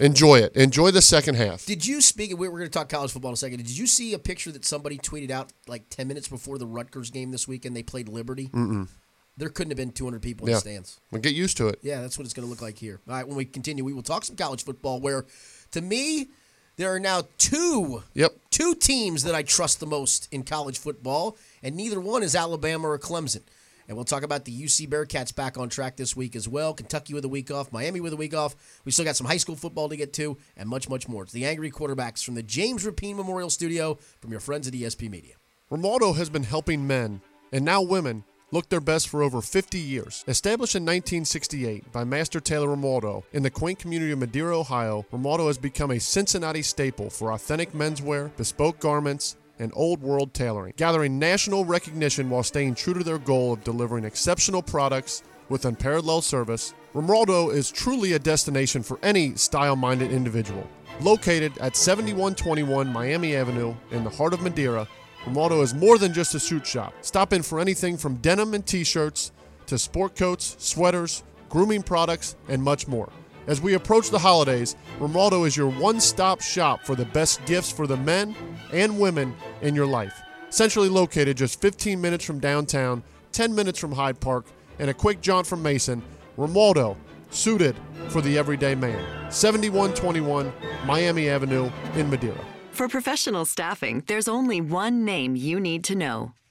Enjoy it. Enjoy the second half. Did you speak? we- We're going to talk college football in a second. Did you see a picture that somebody tweeted out like ten minutes before the Rutgers game this weekend? They played Liberty. Mm-mm. There couldn't have been 200 people in Yeah. the stands. Well, get used to it. Yeah, that's what it's going to look like here. All right, when we continue, we will talk some college football. Where, to me, there are now two Yep. two teams that I trust the most in college football, and neither one is Alabama or Clemson. And we'll talk about the UC Bearcats back on track this week as well. Kentucky with a week off, Miami with a week off. We still got some high school football to get to, and much, much more. It's the Angry Quarterbacks from the James Rapine Memorial Studio from your friends at ESP Media. Romualdo has been helping men, and now women, look their best for over 50 years. Established in 1968 by Master Taylor Romualdo in the quaint community of Madeira, Ohio, Romualdo has become a Cincinnati staple for authentic menswear, bespoke garments, and Old World Tailoring, gathering national recognition while staying true to their goal of delivering exceptional products with unparalleled service. Romualdo is truly a destination for any style minded individual. Located at 7121 Miami Avenue in the heart of Madeira, Romualdo is more than just a suit shop. Stop in for anything from denim and t shirts to sport coats, sweaters, grooming products, and much more. As we approach the holidays, Romualdo is your one stop shop for the best gifts for the men and women in your life. Centrally located just 15 minutes from downtown, 10 minutes from Hyde Park, and a quick jaunt from Mason, Romualdo, suited for the everyday man. 7121 Miami Avenue in Madeira. For professional staffing, there's only one name you need to know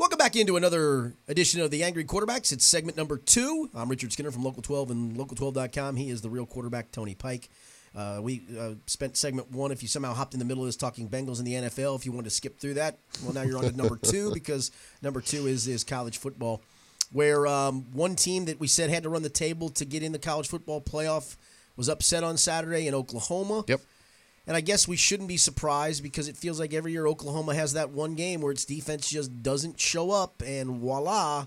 Welcome back into another edition of the Angry Quarterbacks. It's segment number two. I'm Richard Skinner from Local 12 and Local12.com. He is the real quarterback, Tony Pike. Uh, we uh, spent segment one. If you somehow hopped in the middle of this talking Bengals in the NFL, if you wanted to skip through that, well, now you're on to number two because number two is is college football, where um, one team that we said had to run the table to get in the college football playoff was upset on Saturday in Oklahoma. Yep. And I guess we shouldn't be surprised because it feels like every year Oklahoma has that one game where its defense just doesn't show up, and voila,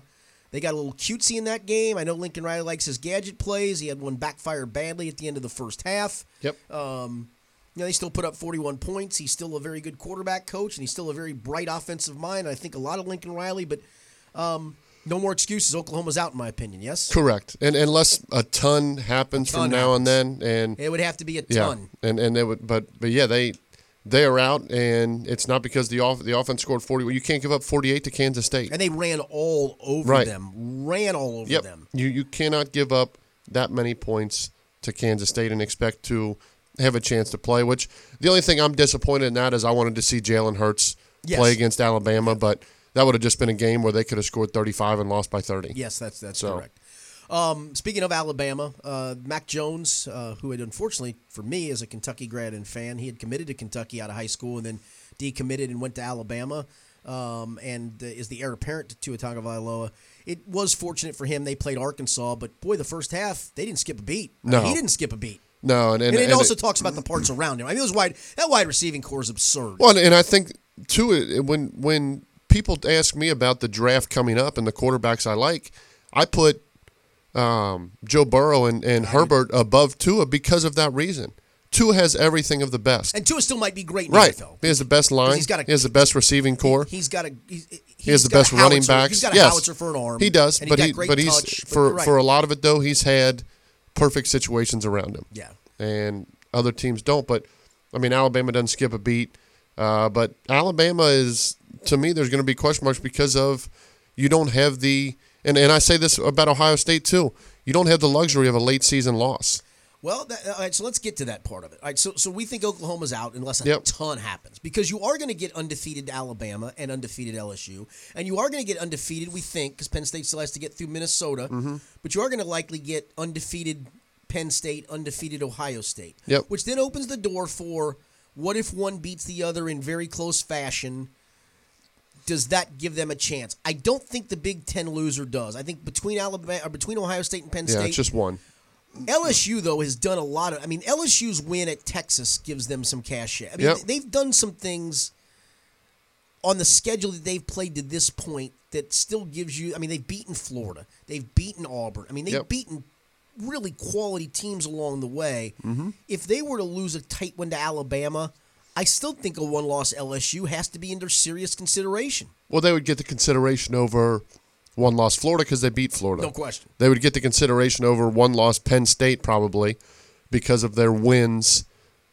they got a little cutesy in that game. I know Lincoln Riley likes his gadget plays. He had one backfire badly at the end of the first half. Yep. Um, you know, they still put up 41 points. He's still a very good quarterback coach, and he's still a very bright offensive mind. I think a lot of Lincoln Riley, but um, no more excuses. Oklahoma's out, in my opinion. Yes, Correct. And unless a ton happens ton from now and then, and it would have to be a ton. yeah, and and they would, but but yeah, they they are out, and it's not because the off the offense scored forty. You can't give up forty eight to Kansas State. And they ran all over Right. them. Ran all over Yep. them. You you cannot give up that many points to Kansas State and expect to have a chance to play. Which the only thing I'm disappointed in that is I wanted to see Jalen Hurts Yes. play against Alabama, but that would have just been a game where they could have scored 35 and lost by 30. Yes, that's that's So- correct. Um, speaking of Alabama, uh, Mac Jones, uh, who had unfortunately for me as a Kentucky grad and fan, he had committed to Kentucky out of high school and then decommitted and went to Alabama, um, and uh, is the heir apparent to Tua Tagovailoa. It was fortunate for him they played Arkansas, but boy, the first half they didn't skip a beat. I mean, No. he didn't skip a beat. No, and and, And, it and also it- talks about the parts around him. I mean, those wide that wide receiving corps is absurd. Well, and I think too it- when when people ask me about the draft coming up and the quarterbacks I like, I put um, Joe Burrow and, and Herbert above Tua because of that reason. Tua has everything of the best. And Tua still might be great in right. NFL. He has the best line. he's got a- he has the best receiving corps. He's got a he's, He has the best running backs. He's got a yes, howitzer for an arm. He does, but he but he's touch, for you're right. for a lot of it though he's had perfect situations around him. yeah. and other teams don't. But I mean, Alabama doesn't skip a beat. Uh, but Alabama is to me, there's going to be question marks because of you don't have the and and I say this about Ohio State too. You don't have the luxury of a late season loss. Well, that, all right, so let's get to that part of it. All right, so so we think Oklahoma's out unless a Yep. ton happens because you are going to get undefeated Alabama and undefeated LSU, and you are going to get undefeated. We think because Penn State still has to get through Minnesota, Mm-hmm. but you are going to likely get undefeated Penn State, undefeated Ohio State. Yep. Which then opens the door for what if one beats the other in very close fashion. Does that give them a chance? I don't think the Big Ten loser does. I think between Alabama, or between Ohio State and Penn Yeah, State, it's just one. LSU though has done a lot of. I mean, LSU's win at Texas gives them some cash. I mean, Yep. they've done some things on the schedule that they've played to this point that still gives you. I mean, they've beaten Florida, they've beaten Auburn. I mean, they've Yep. beaten really quality teams along the way. Mm-hmm. If they were to lose a tight one to Alabama, I still think a one-loss LSU has to be under serious consideration. Well, they would get the consideration over one loss Florida because they beat Florida. No question. They would get the consideration over one loss Penn State probably because of their wins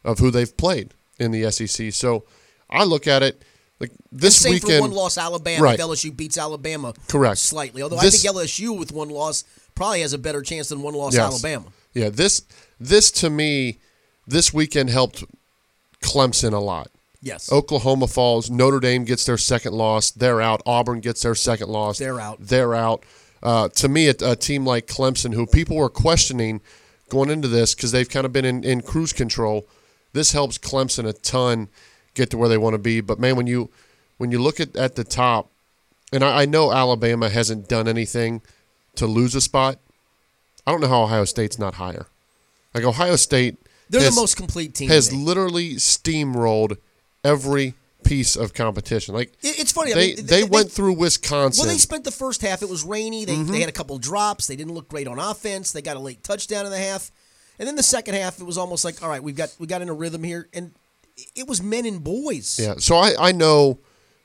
of who they've played in the SEC. So I look at it like this Same weekend. for one loss Alabama Right. if LSU beats Alabama Correct. slightly. Although This- I think LSU with one loss probably has a better chance than one loss Yes. Alabama. Yeah, this this to me, this weekend helped Clemson a lot. Yes. Oklahoma falls. Notre Dame gets their second loss. They're out. Auburn gets their second loss. They're out. They're out. Uh, to me, a, a team like Clemson, who people were questioning going into this because they've kind of been in, in cruise control, this helps Clemson a ton get to where they want to be. But man, when you when you look at, at the top, and I, I know Alabama hasn't done anything to lose a spot. I don't know how Ohio State's not higher. Like Ohio State, They're has- the most complete team. has literally steamrolled every piece of competition. Like it's funny. I they, mean, they, went through Wisconsin. Well, they spent the first half. It was rainy. They, Mm-hmm. they had a couple drops. They didn't look great on offense. They got a late touchdown in the half, and then the second half, it was almost like, all right, we've got we got in a rhythm here, and it was men and boys. yeah. So I, I know,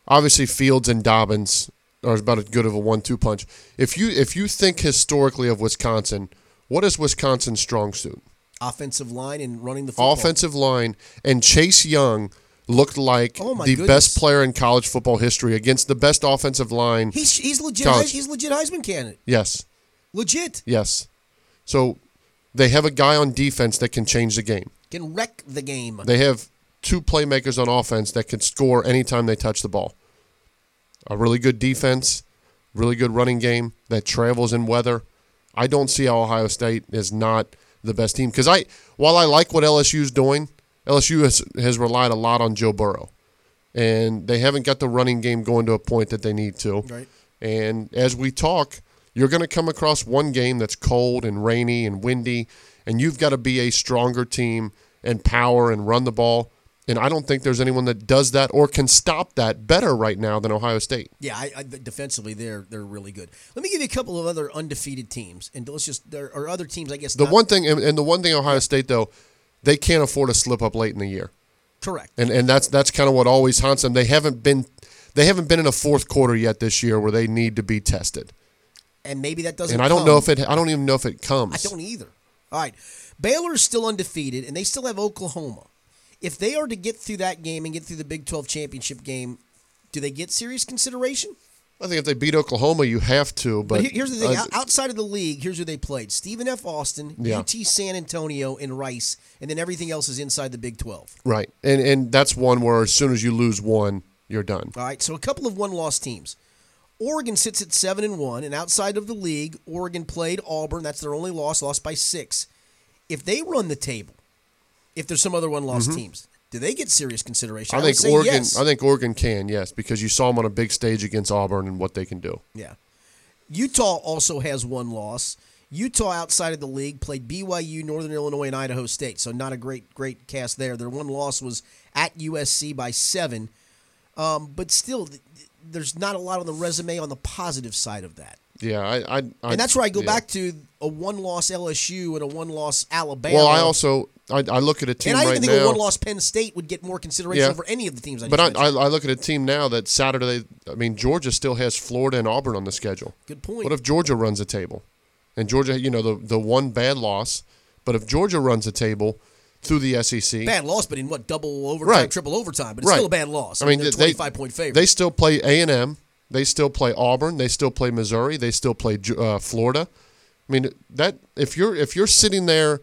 obviously Fields and Dobbins are about as good of a one-two punch. If you if you think historically of Wisconsin, what is Wisconsin's strong suit? Offensive line and running the football. Offensive line and Chase Young looked like Oh, the goodness. best player in college football history against the best offensive line. He's he's legit. College. He's legit Heisman candidate. yes. Legit Yes. So they have a guy on defense that can change the game. can wreck the game. They have two playmakers on offense that can score anytime they touch the ball. A really good defense, really good running game that travels in weather. I don't see how Ohio State is not the best team because I, while I like what LSU is doing, LSU has, has relied a lot on Joe Burrow, and they haven't got the running game going to a point that they need to. Right. And as we talk, you're going to come across one game that's cold and rainy and windy, and you've got to be a stronger team and power and run the ball. And I don't think there's anyone that does that or can stop that better right now than Ohio State. Yeah, I, I, defensively they're they're really good. Let me give you a couple of other undefeated teams, and let's just there are other teams. I guess The not- one thing, and and the one thing Ohio State though, they can't afford to slip up late in the year, correct. and and that's that's kind of what always haunts them. They haven't been, they haven't been in a fourth quarter yet this year where they need to be tested. and maybe that doesn't. And I don't come. know if it, I don't even know if it comes. I don't either. All right, Baylor is still undefeated, and they still have Oklahoma. If they are to get through that game and get through the Big Twelve championship game, do they get serious consideration? I think if they beat Oklahoma, you have to. But, But, here's the thing: uh, outside of the league, here's who they played: Stephen F. Austin, Yeah. UT San Antonio, and Rice, and then everything else is inside the Big Twelve. Right, and and that's one where as soon as you lose one, you're done. All right, so a couple of one-loss teams. Oregon sits at seven and one, and outside of the league, Oregon played Auburn. That's their only loss, lost by six. If they run the table, if there's some other one-loss teams, do they get serious consideration? Mm-hmm. I think Oregon. yes. I think Oregon can, yes, because you saw them on a big stage against Auburn and what they can do. Yeah. Utah also has one loss. Utah outside of the league played BYU, Northern Illinois, and Idaho State. So not a great great cast there. Their one loss was at USC by seven. Um, but still, there's not a lot on the resume on the positive side of that. Yeah, I, I, I And that's where I go yeah. back to a one loss LSU and a one loss Alabama. Well, I also I, I look at a team now. and I even right think a one loss Penn State would get more consideration Yeah. over any of the teams I but just I, I. I look at a team now that Saturday. I mean, Georgia still has Florida and Auburn on the schedule. Good point. What if Georgia runs a table, and Georgia, you know, the the one bad loss, but if Georgia runs a table through the SEC, bad loss, but in what double overtime, Right. triple overtime, but it's Right. still a bad loss. I, I mean, mean, they're they- 25 point favorite. They still play A and M. They still play Auburn. They still play Missouri. They still play uh, Florida. I mean that if you're if you're sitting there,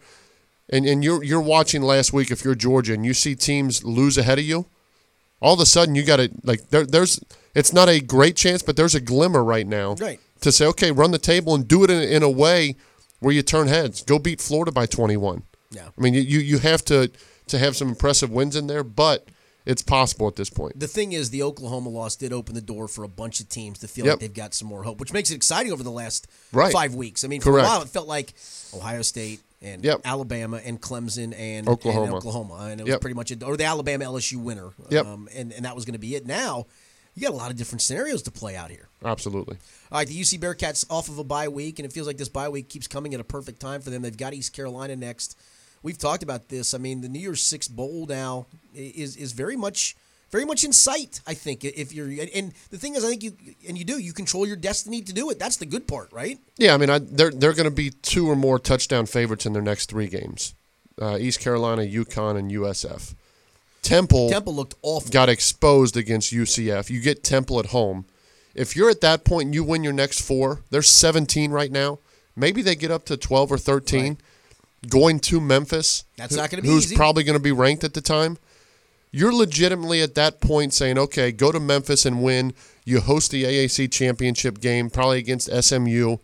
and, and you're you're watching last week if you're Georgia and you see teams lose ahead of you, all of a sudden you got to like there there's it's not a great chance, but there's a glimmer right now Right. to say okay run the table and do it in, in a way where you turn heads. Go beat Florida by 21. Yeah. I mean you you, you have to to have some impressive wins in there, but it's possible at this point. the thing is, the Oklahoma loss did open the door for a bunch of teams to feel Yep. like they've got some more hope, which makes it exciting over the last Right. five weeks. I mean, for Correct. a while it felt like Ohio State and Yep. Alabama and Clemson and Oklahoma. and Oklahoma, and it was Yep. pretty much it, or the Alabama LSU winner. Yep. Um, and and that was going to be it. Now you got a lot of different scenarios to play out here. Absolutely. All right, the UC Bearcats off of a bye week, and it feels like this bye week keeps coming at a perfect time for them. They've got East Carolina next. We've talked about this. I mean, the New Year's Six bowl now is is very much very much in sight. I think if you're and the thing is, I think you and you do you control your destiny to do it. That's the good part, right? Yeah, I mean, I, they're they're going to be two or more touchdown favorites in their next three games: uh, East Carolina, UConn, and USF. Temple, Temple looked awful. got exposed against UCF. You get Temple at home. If you're at that point and you win your next four, they're 17 right now. Maybe they get up to 12 or 13. Going to Memphis, That's who- not gonna be who's easy. probably going to be ranked at the time. You're legitimately at that point saying, okay, go to Memphis and win. You host the AAC championship game, probably against SMU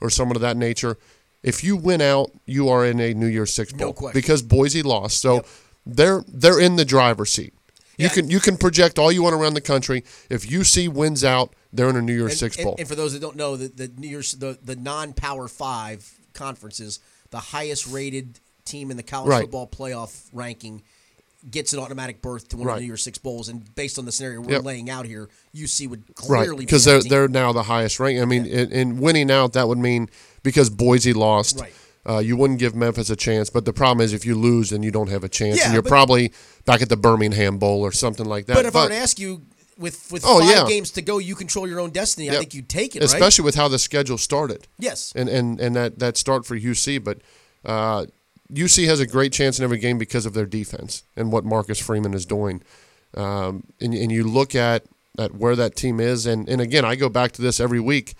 or someone of that nature. If you win out, you are in a New Year's Six bowl No question. because Boise lost. So they're they're in the driver's seat. You Yeah. can you can project all you want around the country. If UC wins out, they're in a New Year's And, Six and- bowl. and for those that don't know, the the New Year's the, the non Power Five conferences, the highest rated team in the college Right. football playoff ranking gets an automatic berth to one of the New Year's Six bowls. And based on the scenario we're Yep. laying out here, UC would right clearly because be they're they're now the highest rank. I mean, in, in winning out, that would mean because Boise lost, Right. uh, you wouldn't give Memphis a chance. But the problem is, if you lose, then you don't have a chance, Yeah, and you're but- probably back at the Birmingham Bowl or something like that. But if I were to ask you, with with Oh, five yeah. games to go, you control your own destiny. I think you'd take it, right? especially with how the schedule started. Yes. and and and that that start for UC, but uh, UC has a great chance in every game because of their defense and what Marcus Freeman is doing. Um, and and you look at at where that team is, and and again, I go back to this every week.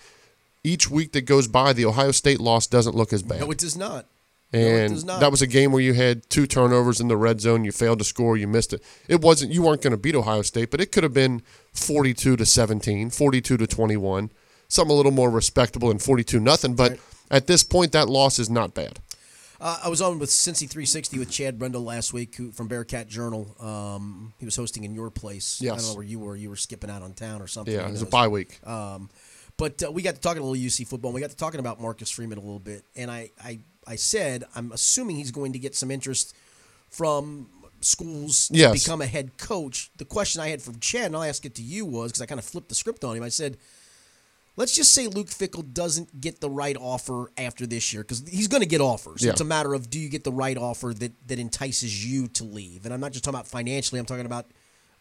Each week that goes by, the Ohio State loss doesn't look as bad. No, it does not. No, it and does not. that was a game where you had two turnovers in the red zone. You failed to score. You missed it. It wasn't. You weren't going to beat Ohio State, but it could have been 42 to 17, 42 to 21, something a little more respectable than 42 nothing. But at this point, that loss is not bad. Uh, I was on with Cincy 360 with Chad Brendel last week who, from Bearcat Journal. Um, he was hosting in your place. Yes. I don't know where you were. You were skipping out on town or something. Yeah, it was a bye week. Um, but uh, we got to talking a little UC football. And we got to talking about Marcus Freeman a little bit, and I, I, I said I'm assuming he's going to get some interest from schools to Yes. become a head coach. The question I had from Chad, and I'll ask it to you, was because I kind of flipped the script on him. I said, let's just say Luke Fickell doesn't get the right offer after this year because he's going to get offers. Yeah. It's a matter of do you get the right offer that that entices you to leave, and I'm not just talking about financially. I'm talking about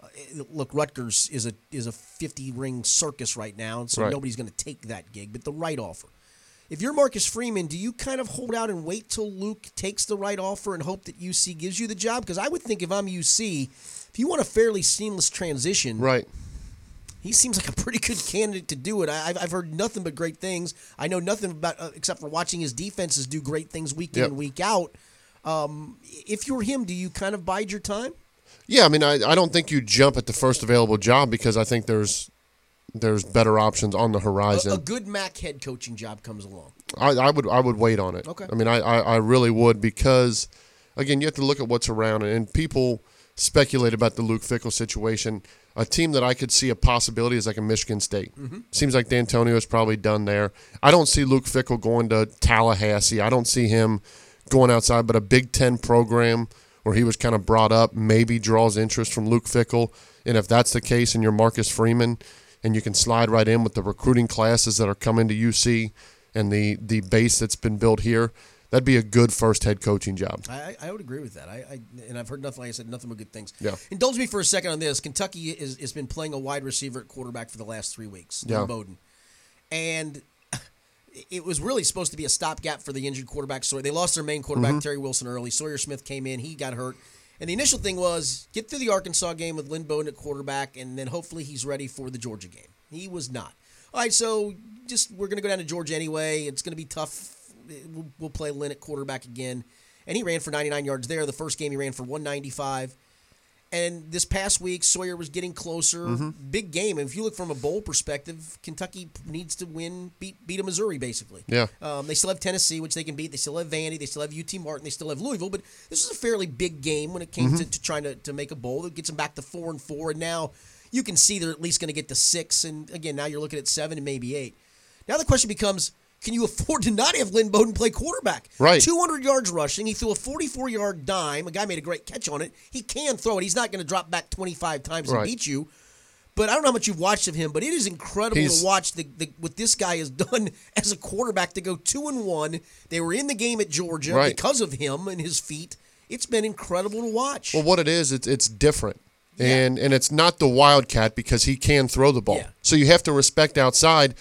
uh, look, Rutgers is a is a 50 ring circus right now, and so Right. nobody's going to take that gig. But the right offer. If you're Marcus Freeman, do you kind of hold out and wait till Luke takes the right offer and hope that UC gives you the job? Because I would think if I'm UC, if you want a fairly seamless transition, Right. He seems like a pretty good candidate to do it. I- I've, I've heard nothing but great things. I know nothing about uh, except for watching his defenses do great things week in Yep. and week out. Um, if you're him, do you kind of bide your time? Yeah, I mean, I, I don't think you jump at the first available job because I think there's there's better options on the A, horizon. a good MAC head coaching job comes along. I, I would I would wait on it. Okay. I mean, I, I, I really would because, again, you have to look at what's around, and people speculate about the Luke Fickell situation. A team that I could see a possibility is like a Michigan State. Mm-hmm. Seems like D'Antonio is probably done there. I don't see Luke Fickell going to Tallahassee. I don't see him going outside, but a Big Ten program where he was kind of brought up maybe draws interest from Luke Fickell. And if that's the case, and you're Marcus Freeman, and you can slide right in with the recruiting classes that are coming to UC and the the base that's been built here, that'd be a good first head coaching job. I, I would agree with that. I, I and I've heard nothing. Like I said, nothing but good things. Yeah. Indulge me for a second on this. Kentucky is, has been playing a wide receiver at quarterback for the last three weeks. Lynn Yeah. Bowden, and it was really supposed to be a stopgap for the injured quarterback. So they lost their main quarterback Mm-hmm. Terry Wilson early. Sawyer Smith came in. He got hurt. And the initial thing was get through the Arkansas game with Lynn Bowden at quarterback, and then hopefully he's ready for the Georgia game. He was not. All right, so just we're going to go down to Georgia anyway. It's going to be tough. We'll, play Lynn at quarterback again. And he ran for 99 yards there. The first game he ran for 195. And this past week, Sawyer was getting closer. Mm-hmm. Big game. And if you look from a bowl perspective, Kentucky needs to win, beat beat a Missouri basically. Yeah. Um, they still have Tennessee, which they can beat. They still have Vandy. They still have UT Martin. They still have Louisville. But this is a fairly big game when it came Mm-hmm. to, to trying to, to make a bowl. That gets them back to four and four. And now you can see they're at least going to get to six. And again, now you're looking at seven and maybe eight. Now the question becomes. Can you afford to not have Lynn Bowden play quarterback? Right. 200 yards rushing. He threw a 44 yard dime. A guy made a great catch on it. He can throw it. He's not going to drop back 25 times and beat you. But I don't know how much you've watched of him, but it is incredible He's- to watch the, the what this guy has done as a quarterback to go two and one. They were in the game at Georgia Right. because of him and his feet. It's been incredible to watch. Well, what it is, it's it's different, and and it's not the Wildcat because he can throw the ball. Yeah. So you have to respect outside,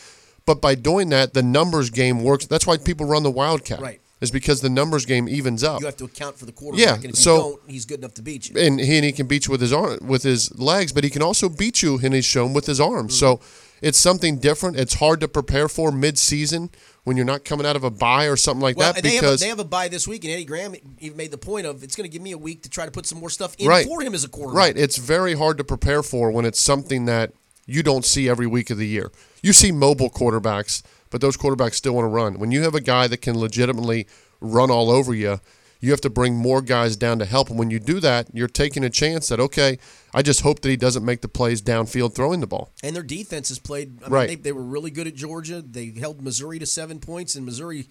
but by doing that, the numbers game works. That's why people run the Wildcat. Right. Is because the numbers game evens up. you have to account for the quarterback. Yeah, and if so- you don't, he's good enough to beat you. and he, and he can beat you with his arm, with his legs, but he can also beat you, and he's shown with his arms. So Mm-hmm. it's something different. It's hard to prepare for mid-season when you're not coming out of a bye or something like Well, that they, have a, because they have a bye this week, and Eddie Gran even made the point of it's going to give me a week to try to put some more stuff in Right. for him as a quarterback. Right. It's very hard to prepare for when it's something that you don't see every week of the year. You see mobile quarterbacks, but those quarterbacks still want to run. When you have a guy that can legitimately run all over you, you have to bring more guys down to help. And when you do that, you're taking a chance that, okay, I just hope that he doesn't make the plays downfield throwing the ball. And their defense has played. I mean, Right. They, they were really good at Georgia. They held Missouri to seven points, and Missouri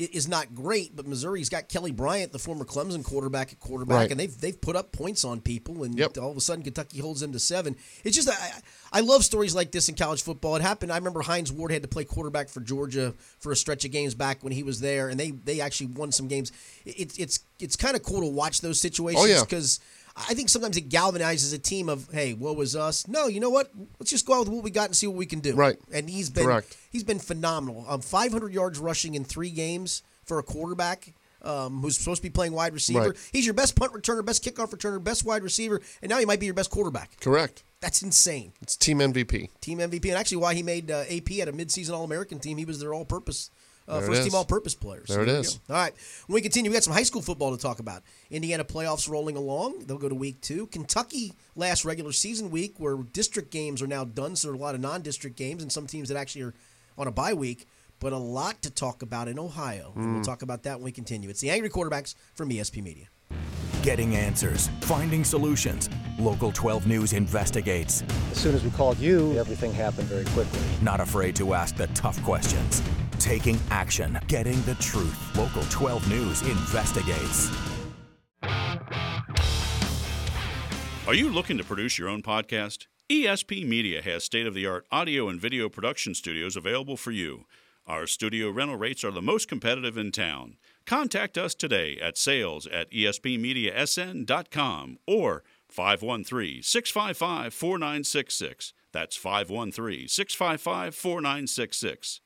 is not great, but Missouri's got Kelly Bryant, the former Clemson quarterback, at quarterback, Right. and they've they've put up points on people, and Yep. all of a sudden Kentucky holds them to seven. It's just I, I love stories like this in college football. It happened. I remember Hines Ward had to play quarterback for Georgia for a stretch of games back when he was there, and they they actually won some games. It, it's it's kind of cool to watch those situations Oh, yeah. I think sometimes it galvanizes a team of, hey, what was us? No, you know what? Let's just go out with what we got and see what we can do. Right. And he's been Correct. he's been phenomenal. Um, 500 yards rushing in three games for a quarterback um, who's supposed to be playing wide receiver. Right. He's your best punt returner, best kickoff returner, best wide receiver, and now he might be your best quarterback. Correct. That's insane. It's team MVP. Team MVP, and actually why he made uh, AP at a midseason All-American team. He was their all-purpose. Uh, first team all-purpose players. There it you is. go. All right. When we continue, we got some high school football to talk about. Indiana playoffs rolling along. They'll go to week two. Kentucky last regular season week, where district games are now done, so there are a lot of non-district games and some teams that actually are on a bye week. But a lot to talk about in Ohio. And Mm. we'll talk about that when we continue. It's the Angry Quarterbacks from ESP Media. Getting answers, finding solutions. Local 12 News investigates. As soon as we called you, everything happened very quickly. Not afraid to ask the tough questions. Taking action, getting the truth. Local 12 News investigates. Are you looking to produce your own podcast? ESP Media has state of the art audio and video production studios available for you. Our studio rental rates are the most competitive in town. Contact us today at sales at espmediasn.com or 513 655 4966. That's 513 655 4966.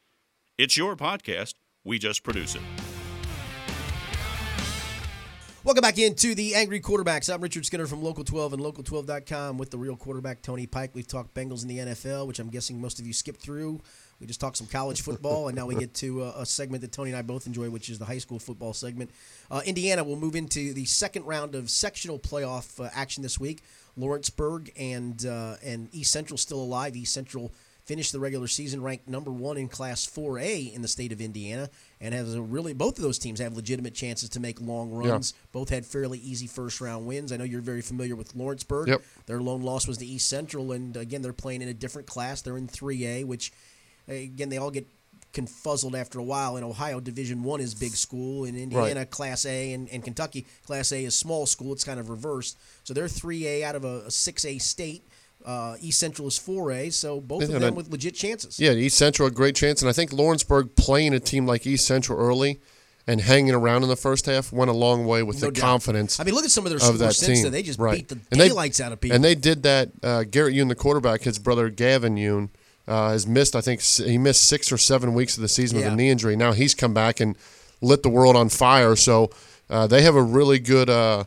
It's your podcast. We just produce it. Welcome back into the Angry Quarterbacks. I'm Richard Skinner from Local 12 and Local12.com with the real quarterback, Tony Pike. We've talked Bengals in the NFL, which I'm guessing most of you skipped through. We just talked some college football, and now we get to a, a segment that Tony and I both enjoy, which is the high school football segment. Uh, Indiana will move into the second round of sectional playoff uh, action this week. Lawrenceburg and uh, and East Central still alive. East Central finished the regular season ranked number one in Class 4A in the state of Indiana, and has a really both of those teams have legitimate chances to make long runs. Both had fairly easy first round wins. I know you're very familiar with Lawrenceburg. Yep. Their lone loss was to East Central, and again they're playing in a different class. They're in 3A, which again they all get confuzzled after a while. In Ohio, Division One is big school. In Indiana, Right. Class A, and, and Kentucky, Class A is small school. It's kind of reversed. So they're 3A out of a, a 6A state. Uh, East Central is 4A, so both of them with legit chances. Yeah, East Central a great chance, and I think Lawrenceburg playing a team like East Central early and hanging around in the first half went a long way with No the doubt. confidence. I mean, look at some of their of scores that since then. They just right. beat the and they- daylights out of people. And they did that. Uh, Garrett Yoon, the quarterback, his brother Gavin Yoon, uh, has missed. I think he missed six or seven weeks of the season Yeah. with a knee injury. Now he's come back and lit the world on fire. So uh, they have a really good, uh,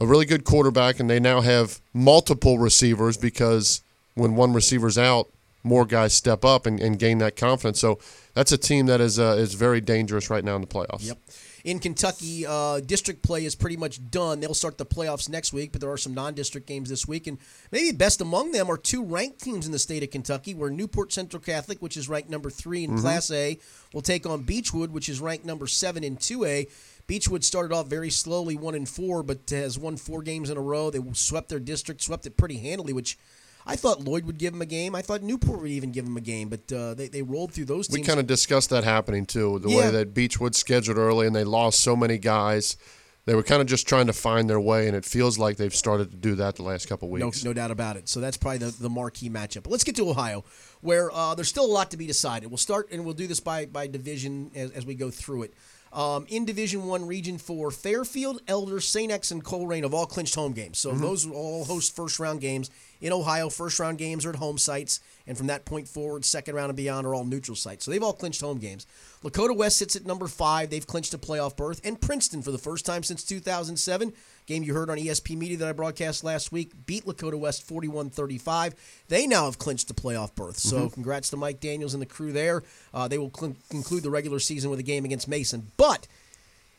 a really good quarterback, and they now have multiple receivers because when one receiver's out, more guys step up and, and gain that confidence. So that's a team that is uh, is very dangerous right now in the playoffs. Yep. In Kentucky, uh, district play is pretty much done. They'll start the playoffs next week, but there are some non-district games this week, and maybe best among them are two ranked teams in the state of Kentucky. Where Newport Central Catholic, which is ranked number three in Class A, will take on Beechwood, which is ranked number seven in two A. Beechwood started off very slowly, one and four, but has won four games in a row. They swept their district, swept it pretty handily, which. I thought Lloyd would give them a game. I thought Newport would even give them a game, but uh, they, they rolled through those We kind of discussed that happening too. The Yeah. way that Beechwood scheduled early and they lost so many guys. They were kind of just trying to find their way, and it feels like they've started to do that the last couple No, weeks. no doubt about it. So that's probably the, the marquee matchup. But let's get to Ohio, where uh, there's still a lot to be decided. We'll start and we'll do this by by division as, as we go through it. Um, in Division One, Region Four, Fairfield, Elder, St. X, and Colerain have all clinched home games. So those will all host first round games in Ohio. First round games are at home sites, and from that point forward, second round and beyond are all neutral sites. So they've all clinched home games. Lakota West sits at number five. They've clinched a playoff berth, and Princeton for the first time since 2007. Game you heard on ESP Media that I broadcast last week beat Lakota West 41-35. They now have clinched the playoff berth. So congrats to Mike Daniels and the crew there. Uh, they will cl- conclude the regular season with a game against Mason, but.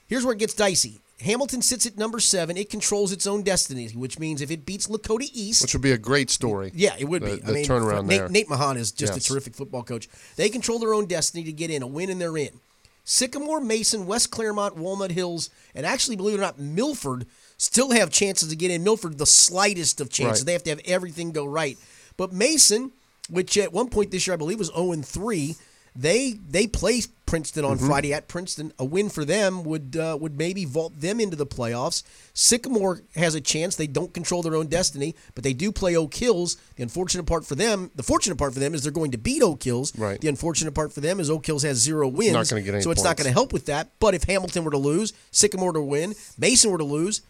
Here's where it gets dicey. Hamilton sits at number seven. It controls its own destiny, which means if it beats Lakota East, which would be a great story. yeah, it would the, be. The turnaround Nate, there. Nate Mahan is just Yes. a terrific football coach. They control their own destiny to get in. A win and they're in. Sycamore, Mason, West Clermont, Walnut Hills, and actually, believe it or not, Milford still have chances to get in. Milford, the slightest of chances. Right. They have to have everything go right. But Mason, which at one point this year I believe was 0 3, they they play Princeton on Mm-hmm. Friday at Princeton. A win for them would uh, would maybe vault them into the playoffs. Sycamore has a chance. They don't control their own destiny, but they do play Oak Hills. The unfortunate part for them, the fortunate part for them is they're going to beat Oak Hills. Right. The unfortunate part for them is Oak Hills has zero wins. Not gonna get any so it's not going to help with that. But if Hamilton were to lose, Sycamore to win, Mason were to lose,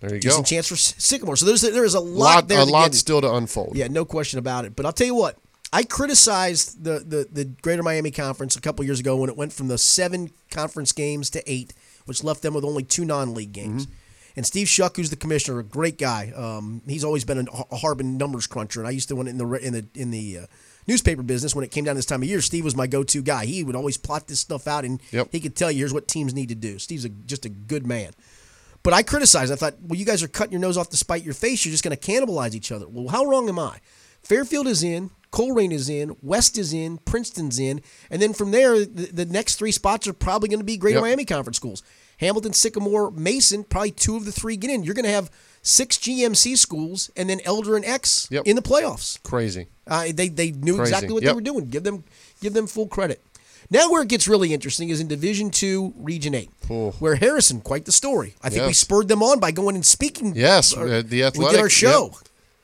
there you decent go. chance for Sycamore. So there's there is a lot, lot, there. a lot still to unfold. Yeah, no question about it. But I'll tell you what, I criticized the, the, the Greater Miami Conference a couple years ago when it went from the seven conference games to eight, which left them with only two non league games. And Steve Shuck, who's the commissioner, a great guy. Um, he's always been a, a Harbin numbers cruncher, and I used to when in the in the in the uh, newspaper business when it came down this time of year. Steve was my go-to guy. He would always plot this stuff out, and Yep. he could tell you here's what teams need to do. Steve's a, just a good man. But I criticized. I thought, well, you guys are cutting your nose off to spite your face. You're just going to cannibalize each other. Well, how wrong am I? Fairfield is in, Colerain is in, West is in, Princeton's in, and then from there, the, the next three spots are probably going to be Greater Yep. Miami Conference schools. Hamilton, Sycamore, Mason, probably two of the three get in. You're going to have six GMC schools, and then Elder and X Yep. in the playoffs. Crazy. Uh, they they knew Crazy. exactly what they were doing. Give them give them full credit. Now where it gets really interesting is in Division Two, Region Eight, Oh. where Harrison, quite the story. I think we spurred them on by going and speaking. Yes, or- uh, the We did Athletic, our show. yep.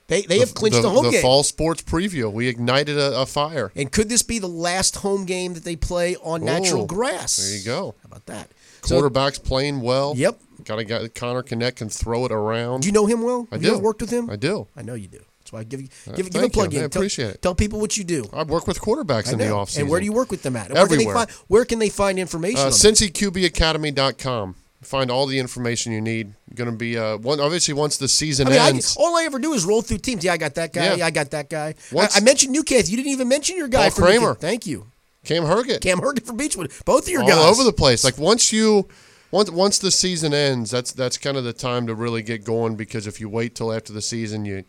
They they have clinched the, home the game. fall sports preview. We ignited a, a fire. And could this be the last home game that they play on natural Oh, grass? there you go. How about that? So, Quarterback's playing well. Yep. Got a guy, Connor Connect can throw it around. do you know him well? I Have do. you ever worked with him? I do. I know you do. I give you give, give a thank you. plug in. I Tell- appreciate it. Tell people what you do. I work with quarterbacks in the offseason. And where do you work with them at? Where can Everywhere. they find, where can they find information? Uh? CincyQBAcademy.com. Find all the information you need. Going to be uh, one. Obviously, once the season I mean, I, ends, all I ever do is roll through teams. Yeah, I got that guy. Yeah, Yeah. I got that guy. I, Once- I mentioned Newcastle. You didn't even mention your guy Paul Kramer. Newcastle. Thank you, Cam Herget, Cam Hergen from Beechwood. Both of your all guys all over the place. Like once you, once once the season ends, that's that's kind of the time to really get going. Because if you wait till after the season, you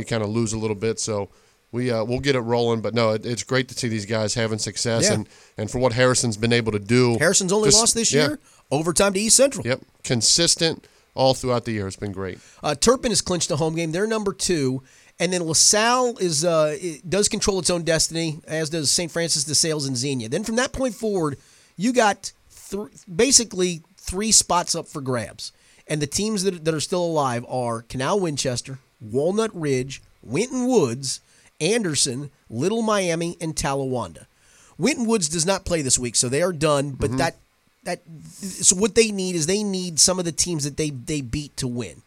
you kind of lose a little bit. So. We uh, we'll get it rolling, but no, it, it's great to see these guys having success, Yeah. and, and for what Harrison's been able to do. Harrison's only just- lost this yeah, year. Overtime to East Central. Yep, consistent all throughout the year. It's been great. Uh, Turpin has clinched a home game. They're number two. And then LaSalle is uh, it does control its own destiny, as does St. Francis de Sales and Xenia. Then from that point forward, you got th- basically three spots up for grabs. And the teams that, that are still alive are Canal Winchester, Walnut Ridge, Winton Woods, Anderson, Little Miami, and Talawanda. Winton Woods does not play this week, so they are done. But that that so what they need is they need some of the teams that they they beat to win.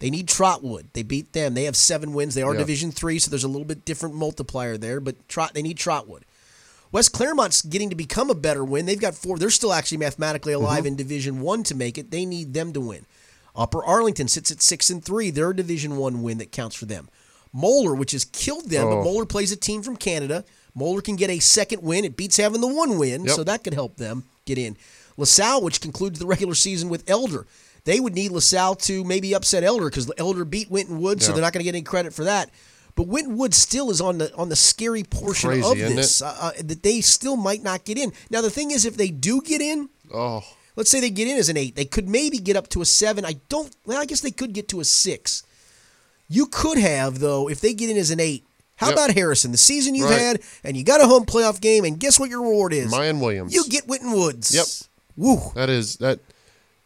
They need Trotwood. They beat them. They have seven wins. They are Yeah. Division three, so there's a little bit different multiplier there. But Trot, they need Trotwood. West Clermont's getting to become a better win. They've got four. They're still actually mathematically alive Mm-hmm. in Division One to make it. They need them to win. Upper Arlington sits at six and three. They're a Division One win that counts for them. Moeller, which has killed them, but Oh. Moeller plays a team from Canada. Moeller can get a second win. It beats having the one win, Yep. so that could help them get in. LaSalle, which concludes the regular season with Elder. They would need LaSalle to maybe upset Elder because Elder beat Winton Woods, so they're not going to get any credit for that. But Winton Woods still is on the on the scary portion Crazy, of this uh, uh, that they still might not get in. Now the thing is, if they do get in, Oh, let's say they get in as an eight, they could maybe get up to a seven. I don't. Well, I guess they could get to a six. You could have though if they get in as an eight. How Yep. about Harrison? The season you've Right. had, and you got a home playoff game, and guess what your reward is? Mayan Williams. You get Winton Woods. Yep. Woo. That is that,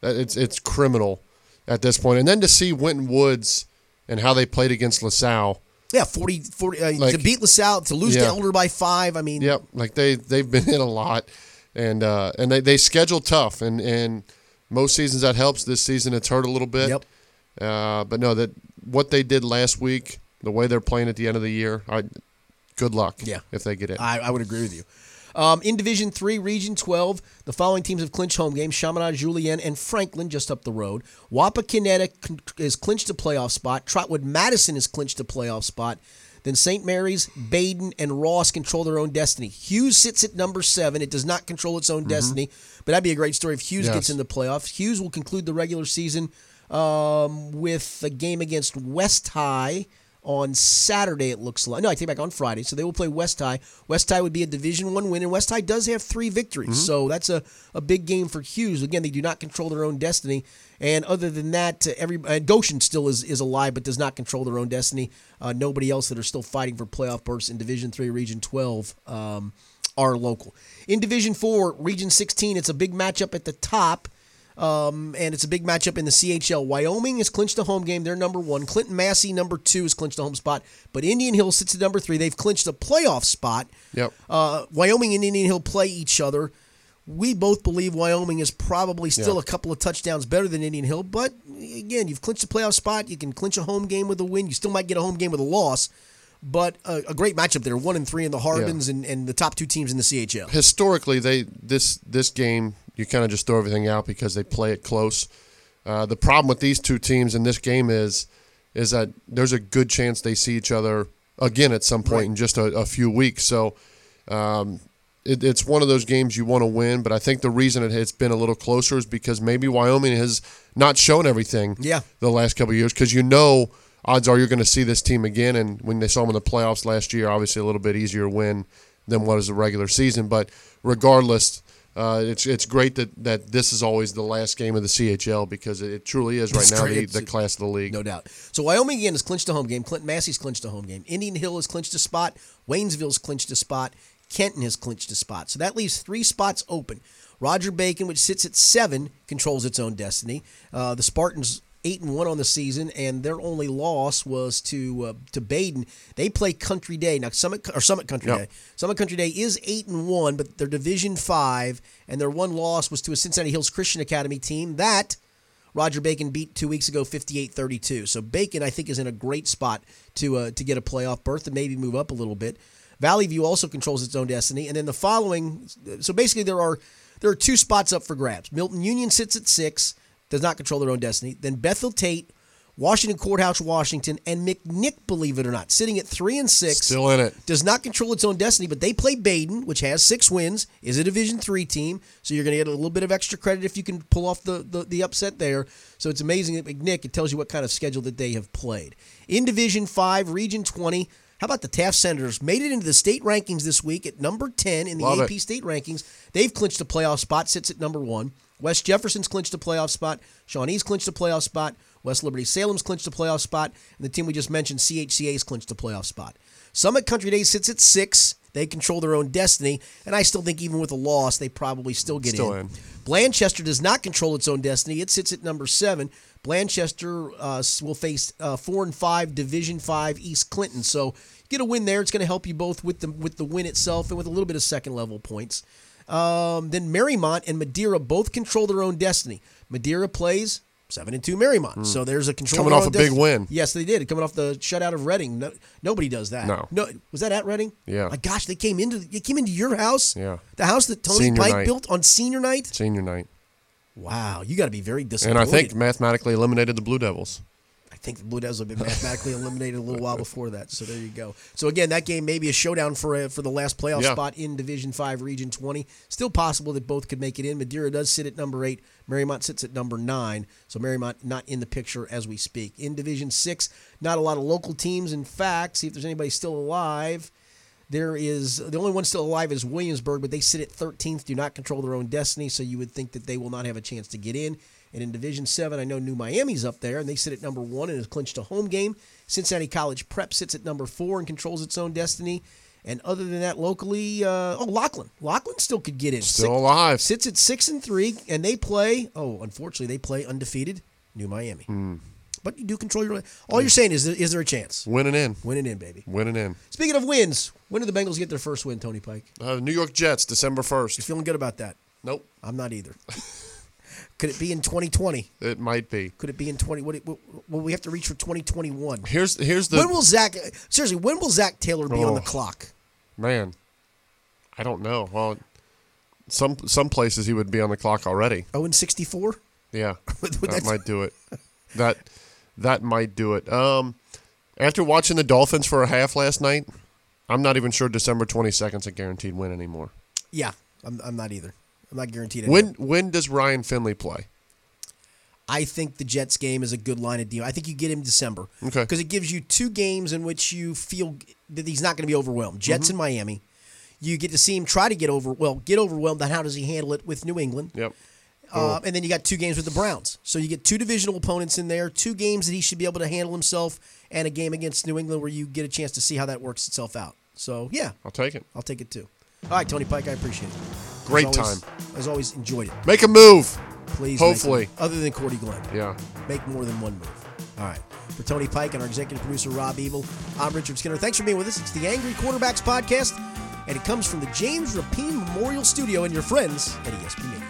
that it's it's criminal at this point. And then to see Winton Woods and how they played against LaSalle. Yeah, 40, 40 uh, to Like- beat LaSalle, to lose to Yeah. Elder by five. I mean, Yep, like they they've been in a lot, and uh, and they they schedule tough, and and most seasons that helps. This season it's hurt a little bit. Yep. Uh, but no, that what they did last week the way they're playing at the end of the year, I good luck. Yeah. if they get in. I, I would agree with you. Um, in Division 3, Region 12, the following teams have clinched home games Chaminade, Julienne, and Franklin just up the road. Wapakoneta is clinched a playoff spot. Trotwood Madison is clinched a playoff spot. Then St. Mary's, Badin, and Ross control their own destiny. Hughes sits at number seven. It does not control its own destiny, but that'd be a great story if Hughes Yes. gets in the playoffs. Hughes will conclude the regular season um, with a game against West High on Saturday. It looks like no, I take back on Friday. So they will play West High. West High would be a Division One win, and West High does have three victories. So that's a, a big game for Hughes. Again, they do not control their own destiny. And other than that, every uh, Goshen still is, is alive, but does not control their own destiny. Uh, nobody else that are still fighting for playoff berths in Division Three, Region Twelve. Um, are local. In Division 4, Region 16, it's a big matchup at the top. Um, and it's a big matchup in the CHL. Wyoming has clinched a home game. They're number one. Clinton Massie, number two, has clinched a home spot. But Indian Hill sits at number three. They've clinched a playoff spot. Yep. Uh, Wyoming and Indian Hill play each other. We both believe Wyoming is probably still Yeah. a couple of touchdowns better than Indian Hill. But again, you've clinched a playoff spot. You can clinch a home game with a win. You still might get a home game with a loss. But a, a great matchup there. One and three in the Harbins and, and the top two teams in the CHL. historically they this this game you kind of just throw everything out because they play it close. Uh, the problem with these two teams in this game is is that there's a good chance they see each other again at some point in just a, a few weeks. So um, it, it's one of those games you want to win, but I think the reason it has been a little closer is because maybe Wyoming has not shown everything Yeah. the last couple of years because you know odds are you're going to see this team again. And when they saw them in the playoffs last year, obviously a little bit easier win than what is the regular season. But regardless, uh, it's it's great that, that this is always the last game of the CHL because it, truly is right It's now the, the class of the league. No doubt. So Wyoming again has clinched a home game. Clinton Massie's clinched a home game. Indian Hill has clinched a spot. Waynesville's clinched a spot. Kenton has clinched a spot. So that leaves three spots open. Roger Bacon, which sits at seven, controls its own destiny. Uh, the Spartans eight and one on the season, and their only loss was to uh, to Badin. They play Country Day now. Summit or Summit Country Yep. Day. Summit Country Day is eight and one, but they're Division five, and their one loss was to a Cincinnati Hills Christian Academy team that Roger Bacon beat two weeks ago, 58-32. So Bacon, I think, is in a great spot to uh, to get a playoff berth and maybe move up a little bit. Valley View also controls its own destiny, and then the following. So basically, there are there are two spots up for grabs. Milton Union sits at six, does not control their own destiny. Then Bethel Tate, Washington Courthouse, Washington, and McNick, believe it or not, sitting at three and six Still in it. does not control its own destiny, but they play Badin, which has six wins, is a Division three team. So you're going to get a little bit of extra credit if you can pull off the, the, the upset there. So it's amazing that McNick, it tells you what kind of schedule that they have played. In Division five, Region 20, how about the Taft Senators? Made it into the state rankings this week at number 10 in the Love AP it. state rankings. They've clinched a playoff spot, sits at number one. West Jefferson's clinched a playoff spot. Shawnee's clinched a playoff spot. West Liberty Salem's clinched a playoff spot. And the team we just mentioned, CHCA's clinched a playoff spot. Summit Country Day sits at six. They control their own destiny. And I still think even with a loss, they probably still get Still in. in. Blanchester does not control its own destiny. It sits at number seven. Blanchester uh, will face uh, four and five Division Five East Clinton. So get a win there. It's going to help you both with the with the win itself and with a little bit of second level points. Um, then Marymount and Madeira both control their own destiny. Madeira plays seven and two Marymount, so there's a control. Coming off a big win. Yes, they did. Coming off the shutout of Reading. No, nobody does that. No. no. Was that at Reading? Yeah. My gosh, they came into they came into your house. Yeah. The house that Tony Senior Pike night. built on senior night. Senior night. Wow, you got to be very disciplined. And. I think mathematically eliminated the Blue Devils. I think the Blue Devils have been mathematically eliminated a little while before that. So there you go. So again, that game may be a showdown for uh, for the last playoff Yeah. spot in Division Five, Region Twenty. Still possible that both could make it in. Madeira does sit at number eight. Marymount sits at number nine. So Marymount not in the picture as we speak. In Division Six, not a lot of local teams. In fact, see if there's anybody still alive. There is the only one still alive is Williamsburg, but they sit at 13th, do not control their own destiny, so you would think that they will not have a chance to get in. And in Division Seven, I know New Miami's up there, and they sit at number one and has clinched a home game. Cincinnati College Prep sits at number four and controls its own destiny. And other than that, locally, uh, oh Lockland, Lockland still could get in. Still alive. Sits at six and three, and they play. Oh, unfortunately, they play undefeated New Miami. Hmm. But you do control your. All you're saying is, is there a chance? Winning in. Winning in, baby. Winning in. Speaking of wins, when did the Bengals get their first win, Tony Pike? Uh, New York Jets, December 1st. You 1st. feeling good about that? Nope. I'm not either. Could it be in 2020? It might be. Could it be in 20? What, what, will we have to reach for 2021? Here's here's the when will Zach? Seriously, when will Zac Taylor be on the Oh. clock? man. I don't know. Well, some some places he would be on the clock already. Oh, in 64. Yeah, that might do it. That that might do it. Um, after watching the Dolphins for a half last night, I'm not even sure December 22nd is a guaranteed win anymore. Yeah, I'm, I'm not either. I'm not guaranteed. When when does Ryan Finley play? I think the Jets game is a good line of deal. I think you get him December. Okay. Because it gives you two games in which you feel that he's not going to be overwhelmed. Jets Mm-hmm. and Miami. You get to see him try to get over well, get overwhelmed. And how does he handle it with New England? Yep. Uh, and then you got two games with the Browns. So you get two divisional opponents in there, two games that he should be able to handle himself, and a game against New England where you get a chance to see how that works itself out. So yeah, I'll take it. I'll take it too. All right, Tony Pike, I appreciate it. Great As always- time. As always, enjoyed it. Make a move. Please, Hopefully. other than Cordy Glenn. Yeah. make more than one move. All right. For Tony Pike and our executive producer, Rob Evil, I'm Richard Skinner. Thanks for being with us. It's the Angry Quarterbacks Podcast, and it comes from the James Rapine Memorial Studio and your friends at ESPN.